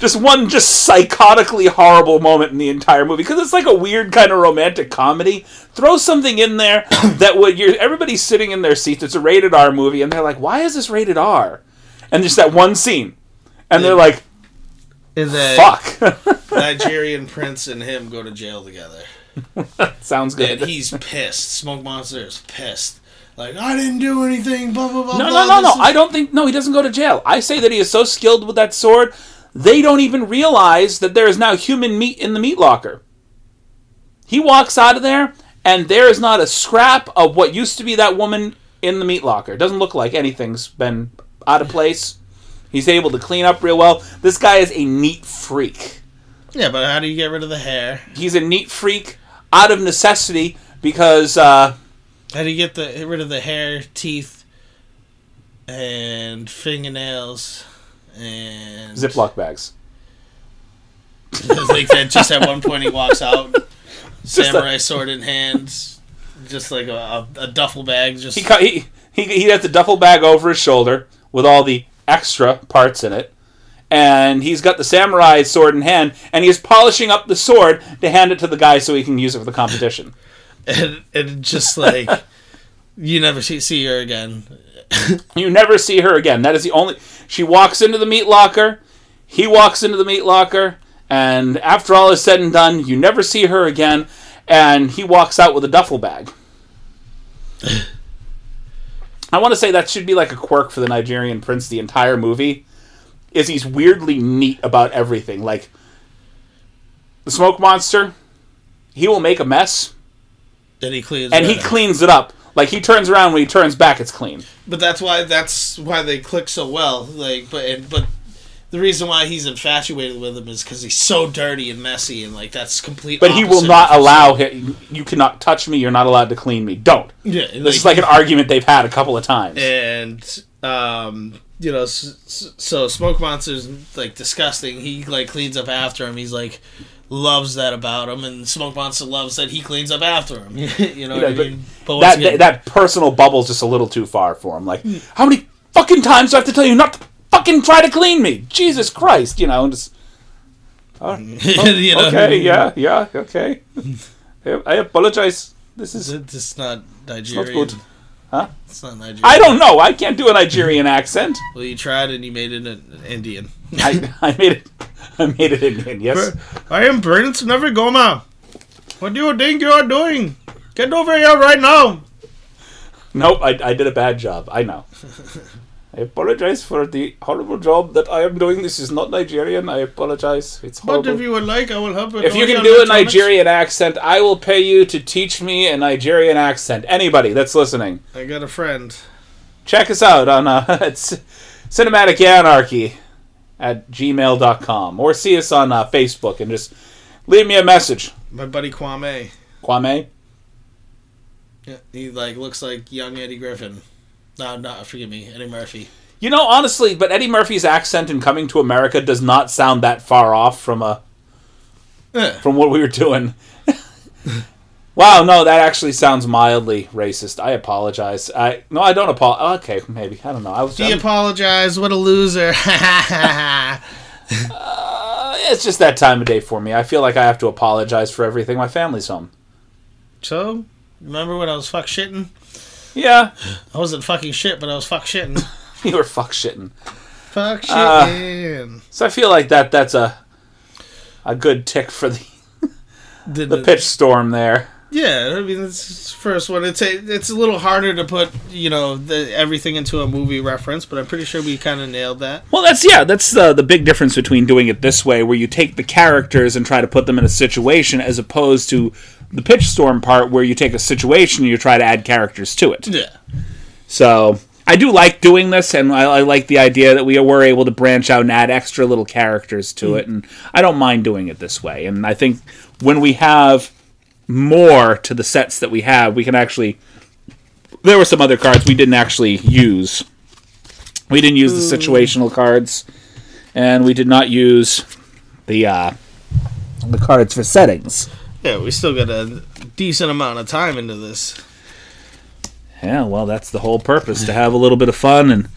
Just one just psychotically horrible moment in the entire movie because it's like a weird kind of romantic comedy. Throw something in there <coughs> that would you're everybody's sitting in their seats. It's a rated R movie and they're like, "Why is this rated R?" And just that one scene. And they're like, And Fuck. <laughs> Nigerian prince and him go to jail together. <laughs> Sounds And good. he's pissed. Smoke Monster is pissed. Like, I didn't do anything, blah, blah, blah. No, blah, no, no, no. is- I don't think. No, he doesn't go to jail. I say that he is so skilled with that sword, they don't even realize that there is now human meat in the meat locker. He walks out of there, and there is not a scrap of what used to be that woman in the meat locker. It doesn't look like anything's been out of place. He's able to clean up real well. This guy is a neat freak. Yeah, but how do you get rid of the hair? He's a neat freak out of necessity because uh, How do you get the get rid of the hair, teeth, and fingernails, and Ziploc bags. like that. Just at one point, he walks out, <laughs> samurai sword in hands, just like a, a, a duffel bag. Just He, he he he has the duffel bag over his shoulder with all the extra parts in it, and he's got the samurai sword in hand, and he's polishing up the sword to hand it to the guy so he can use it for the competition. <laughs> and, and just like you never see, see her again. <laughs> You never see her again. That is the only. She walks into the meat locker. He walks into the meat locker, and after all is said and done, you never see her again. And he walks out with a duffel bag. <sighs> I want to say that should be like a quirk for the Nigerian prince. The entire movie is he's weirdly neat about everything. Like the smoke monster, he will make a mess, Then he cleans, and he her. cleans it up. Like he turns around when he turns back, it's clean. But that's why that's why they click so well. Like, but and, but the reason why he's infatuated with him is because he's so dirty and messy, and like that's complete. But he will not allow him. You cannot touch me. You're not allowed to clean me. Don't. Yeah, This is like an argument they've had a couple of times. and um, you know, s- s- so Smoke Monster's like disgusting. He like cleans up after him. He's like loves that about him, and Smoke Monster loves that he cleans up after him. <laughs> you know You know, I mean? But that, again, that personal bubble's just a little too far for him. Like, Hmm. how many fucking times do I have to tell you not to fucking try to clean me? Jesus Christ, you know. Just, <laughs> you know, okay, yeah, yeah, okay. <laughs> I apologize. This is. It's it's not Nigerian. good. Huh? It's not Nigerian. I don't know. I can't do a Nigerian accent. Well, you tried and you made it an Indian. <laughs> I, I made it. I made it Indian. Yes. I am Prince Nevergoma. What do you think you are doing? Get over here right now. Nope, I, I did a bad job. I know. <laughs> I apologize for the horrible job that I am doing. This is not Nigerian. I apologize. It's horrible. But if you would like, I will help you. If you can do a Nigerian accent, I will pay you to teach me a Nigerian accent. Anybody that's listening, I got a friend. check us out on uh, <laughs> it's Cinematic Anarchy at gmail.com or see us on uh, Facebook and just leave me a message. My buddy Kwame. Kwame? Yeah, he like looks like young Eddie Griffin. No, no, forgive me, Eddie Murphy. You know, honestly, but Eddie Murphy's accent in Coming to America does not sound that far off from a Eh, from what we were doing. <laughs> wow, no, that actually sounds mildly racist. I apologize. I no, I don't apologize. Okay, maybe I don't know. I was. he I'm- apologized. What a loser. <laughs> uh, it's just that time of day for me. I feel like I have to apologize for everything. My family's home. so, remember when I was fuck shitting? Yeah, I wasn't fucking shit, but I was fuck shitting. <laughs> you were fuck shitting. fuck Uh, shitting. So I feel like that. That's a a good tick for the <laughs> Did the pitch storm there. Yeah, I mean, it's first one. It's a, it's a little harder to put, you know, the, everything into a movie reference, but I'm pretty sure we kind of nailed that. Well, that's yeah, that's uh, the big difference between doing it this way, where you take the characters and try to put them in a situation, as opposed to the pitch storm part, where you take a situation and you try to add characters to it. Yeah. So I do like doing this, and I, I like the idea that we were able to branch out and add extra little characters to it, and I don't mind doing it this way. And I think when we have more to the sets that we have, we can actually. There were some other cards we didn't actually use. We didn't use the situational cards, and we did not use the uh, the cards for settings. Yeah, we still got a decent amount of time into this. Yeah, well, that's the whole purpose to have a little bit of fun. And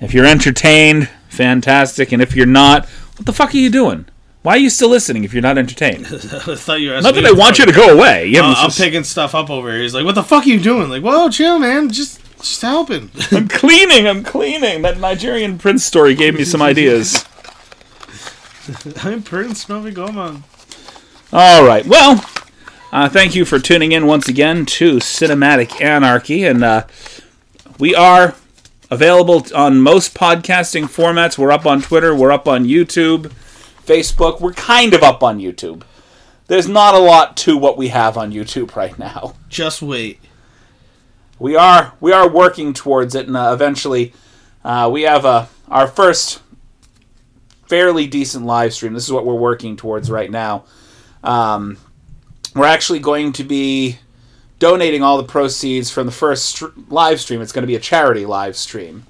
if you're entertained, fantastic. And if you're not, what the fuck are you doing? Why are you still listening if you're not entertained? <laughs> I thought you were not that I want you to go away. Yeah, Uh, I'm just- picking stuff up over here. He's like, "What the fuck are you doing?" Like, "Whoa, chill, man. Just, just helping." <laughs> I'm cleaning. I'm cleaning. That Nigerian prince story gave me some <laughs> ideas. I'm Prince Novigoma. All right. Well, uh, thank you for tuning in once again to Cinematic Anarchy, and uh, we are available on most podcasting formats. We're up on Twitter. We're up on YouTube, Facebook. We're kind of up on YouTube. There's not a lot to what we have on YouTube right now. Just wait. We are we are working towards it, and uh, eventually, uh, we have uh, our first fairly decent live stream. This is what we're working towards right now. Um, we're actually going to be donating all the proceeds from the first str- live stream. It's going to be a charity live stream.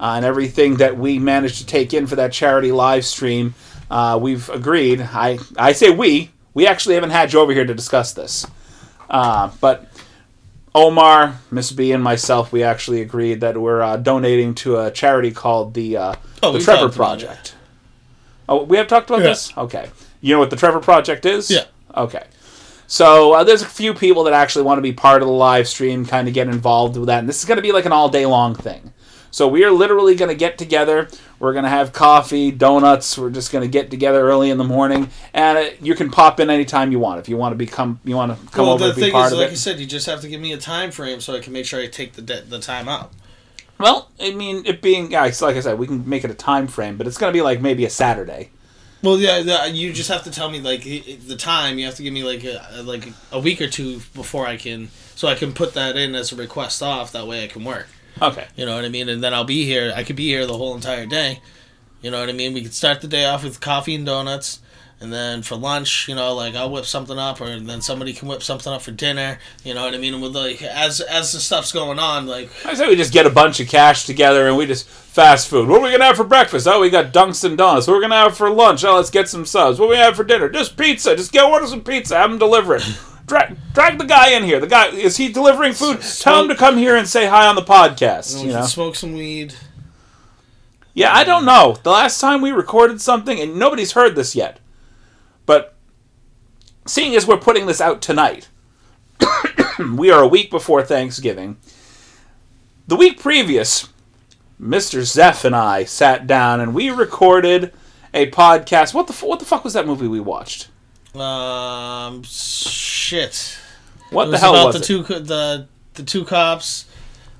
Uh, and everything that we managed to take in for that charity live stream, uh, we've agreed. I, I say we. We actually haven't had you over here to discuss this. Uh, but Omar, Miss B, and myself, we actually agreed that we're uh, donating to a charity called the, uh, Oh, the Trevor talked about it. Project. Oh, we have talked about Yeah. this? Okay. You know what the Trevor Project is? Yeah. Okay. So uh, there's a few people that actually want to be part of the live stream, kind of get involved with that, and this is going to be like an all day long thing. So we are literally going to get together. We're going to have coffee, donuts. We're just going to get together early in the morning, and uh, you can pop in anytime you want if you want to become, you want to come well, over the and be thing part is, of like it. you said, you just have to give me a time frame so I can make sure I take the de- the time out. Well, I mean, it being yeah, like I said, we can make it a time frame, but it's going to be like maybe a Saturday. Well, yeah, the, you just have to tell me like the time. You have to give me like a, like a week or two before I can, so I can put that in as a request off. That way I can work. Okay. You know what I mean? And then I'll be here. I could be here the whole entire day. You know what I mean? We could start the day off with coffee and donuts. And then for lunch, you know, like I'll whip something up, or then somebody can whip something up for dinner. You know what I mean? And with like as as the stuff's going on, like I say we just get a bunch of cash together and we just fast food. What are we gonna have for breakfast? Oh, we got Dunkin' Donuts. What are we gonna have for lunch? Oh, let's get some subs. What do we have for dinner? Just pizza. Just get order some pizza. Have them deliver it. Drag, drag the guy in here. The guy is he delivering food? Tell him to come here and say hi on the podcast. we You can know. smoke some weed. Yeah, I don't know. The last time we recorded something, and nobody's heard this yet, but seeing as we're putting this out tonight, <coughs> we are a week before Thanksgiving. The week previous, Mr. Seth and I sat down and we recorded a podcast. What the f- what the fuck was that movie we watched? Um, shit. What the was hell about was the it? two the the two cops,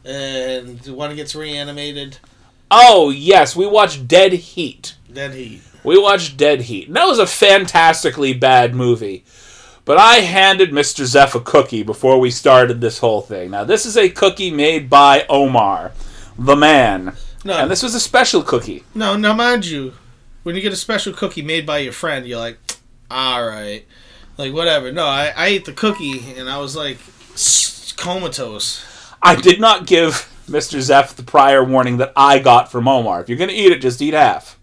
and one gets reanimated. oh yes, we watched Dead Heat. Then he. We watched Dead Heat. And that was a fantastically bad movie. But I handed Mr. Seth a cookie before we started this whole thing. Now, this is a cookie made by Omar, the man. No, And this was a special cookie. no, now mind you, when you get a special cookie made by your friend, you're like, all right, like whatever. No, I, I ate the cookie and I was like comatose. I did not give Mr. Seth the prior warning that I got from Omar. If you're going to eat it, just eat half.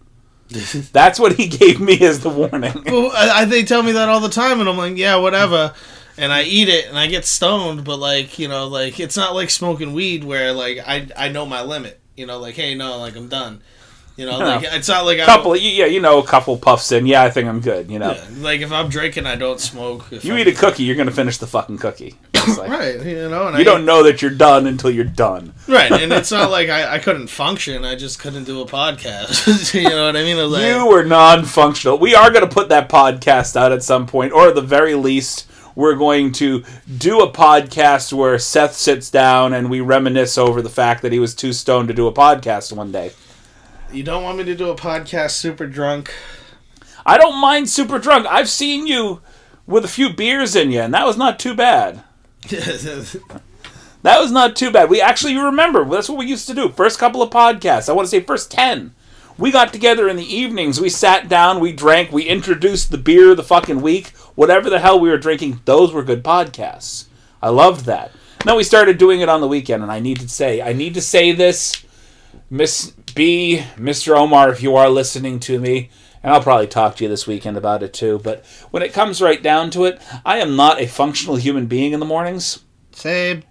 <laughs> That's what he gave me as the warning. <laughs> Well, I, they tell me that all the time, and I'm like, yeah, whatever. And I eat it, and I get stoned, but like, you know, like it's not like smoking weed where like I I know my limit. You know, like, hey, no, like I'm done. You know, like it's not like I couple, yeah, you know, a couple puffs in. Yeah, I think I'm good. You know, Yeah, like if I'm drinking, I don't smoke. If you I'm- eat a cookie, you're going to finish the fucking cookie. <coughs> Like- right? You know, and You I, don't know that you're done until you're done. right, and <laughs> it's not like I, I couldn't function. I just couldn't do a podcast. <laughs> you know what I mean? I like, You were non-functional. We are going to put that podcast out at some point, or at the very least, we're going to do a podcast where Seth sits down and we reminisce over the fact that he was too stoned to do a podcast one day. You don't want me to do a podcast super drunk. I don't mind super drunk. I've seen you with a few beers in you, and that was not too bad. <laughs> That was not too bad. We actually remember that's what we used to do. First couple of podcasts. I want to say first ten. We got together in the evenings. We sat down. We drank. We introduced the beer of the fucking week. Whatever the hell we were drinking, those were good podcasts. I loved that. Then we started doing it on the weekend, and I need to say, I need to say this, Miss B, Mr. Omar, if you are listening to me, and I'll probably talk to you this weekend about it too. But when it comes right down to it, I am not a functional human being in the mornings Same.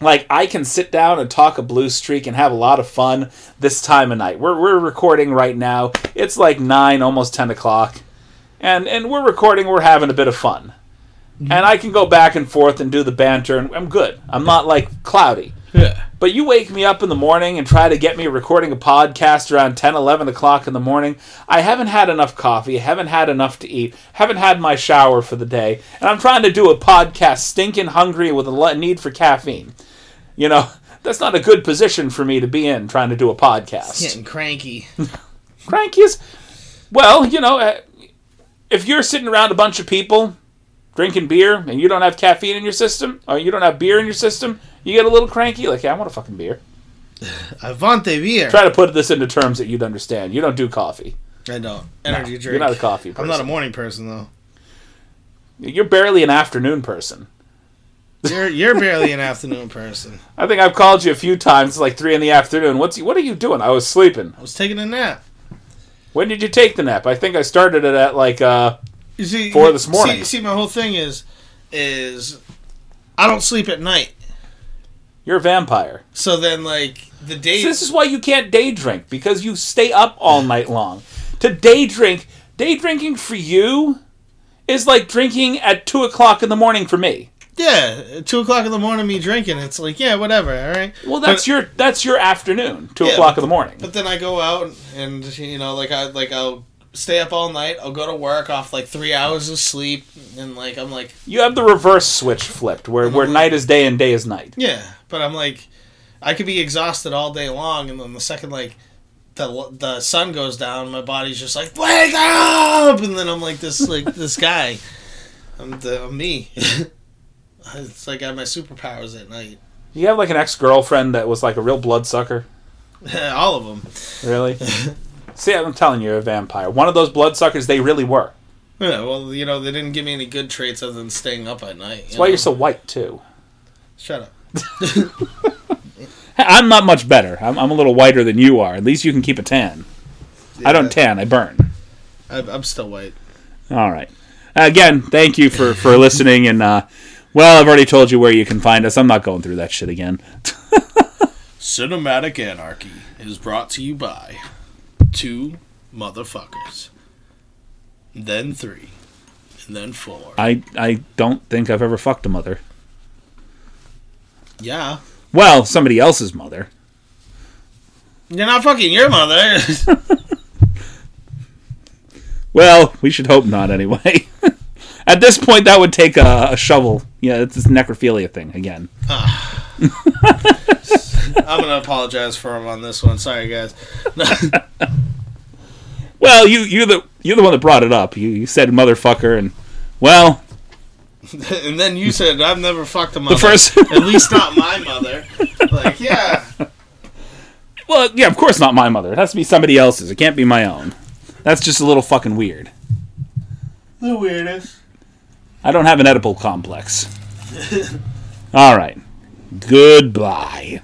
like I can sit down and talk a blue streak and have a lot of fun this time of night. We're we're recording right now. It's like nine, almost ten o'clock, and and we're recording. We're having a bit of fun, mm-hmm. and I can go back and forth and do the banter, and I'm good. I'm not like cloudy. But you wake me up in the morning and try to get me recording a podcast around 10, 11 o'clock in the morning. I haven't had enough coffee, haven't had enough to eat, haven't had my shower for the day, and I'm trying to do a podcast stinking hungry with a need for caffeine. You know, <laughs> that's not a good position for me to be in trying to do a podcast. Getting cranky. <laughs> Cranky is, well, you know, uh, if you're sitting around a bunch of people drinking beer and you don't have caffeine in your system, or you don't have beer in your system, you get a little cranky. Like, yeah, I want a fucking beer. <sighs> Avante beer. Try to put this into terms that you'd understand. You don't do coffee. I don't. Energy No, drink. You're not a coffee person. I'm not a morning person though. You're barely an afternoon person. <laughs> You're you're barely an afternoon person. I think I've called you a few times, like three in the afternoon. What's what are you doing? I was sleeping. I was taking a nap. When did you take the nap? I think I started it at like uh You see, Four this morning. See, see, my whole thing is, is I don't sleep at night. you're a vampire. So then, like the day. This is why you can't day drink because you stay up all night long. To day drink, day drinking for you is like drinking at two o'clock in the morning for me. yeah, two o'clock in the morning, me drinking. It's like yeah, whatever. All right. Well, that's But- your that's your afternoon, two Yeah, o'clock in the morning. But then I go out and you know, like I like I'll stay up all night. I'll go to work off like three hours of sleep, and like I'm like You have the reverse switch flipped, where where Mhm. night is day and day is night. yeah, but I'm like I could be exhausted all day long, and then the second like. The, the sun goes down, my body's just like wake up, and then I'm like this like <laughs> this guy, I'm the I'm me. <laughs> it's like I have my superpowers at night. You have like an ex girlfriend that was like a real bloodsucker. <laughs> All of them. Really? See, I'm telling you, you're a vampire. One of those bloodsuckers, they really were. Yeah, well, you know, they didn't give me any good traits other than staying up at night. That's why you're so white too. Shut up. <laughs> I'm not much better. I'm, I'm a little whiter than you are. At least you can keep a tan. I don't tan. I burn. I'm still white. All right. Again, thank you for for listening. And uh, well, I've already told you where you can find us. I'm not going through that shit again. <laughs> Cinematic Anarchy is brought to you by two motherfuckers, then three, and then four. I I don't think I've ever fucked a mother. Yeah. Well, somebody else's mother. You're not fucking your mother. <laughs> Well, we should hope not. Anyway. <laughs> At this point, that would take a, a shovel. Yeah, it's this necrophilia thing again. Ah. <laughs> I'm gonna apologize for him on this one. Sorry, guys. <laughs> Well, you you're the you're the one that brought it up. You, you said motherfucker, and well, <laughs> and then you said I've never fucked a mother. the first. At least not my mother. Like, yeah. <laughs> well, yeah, of course not my mother. It has to be somebody else's. It can't be my own. That's just a little fucking weird. The weirdest. I don't have an Oedipal complex. All right. Goodbye.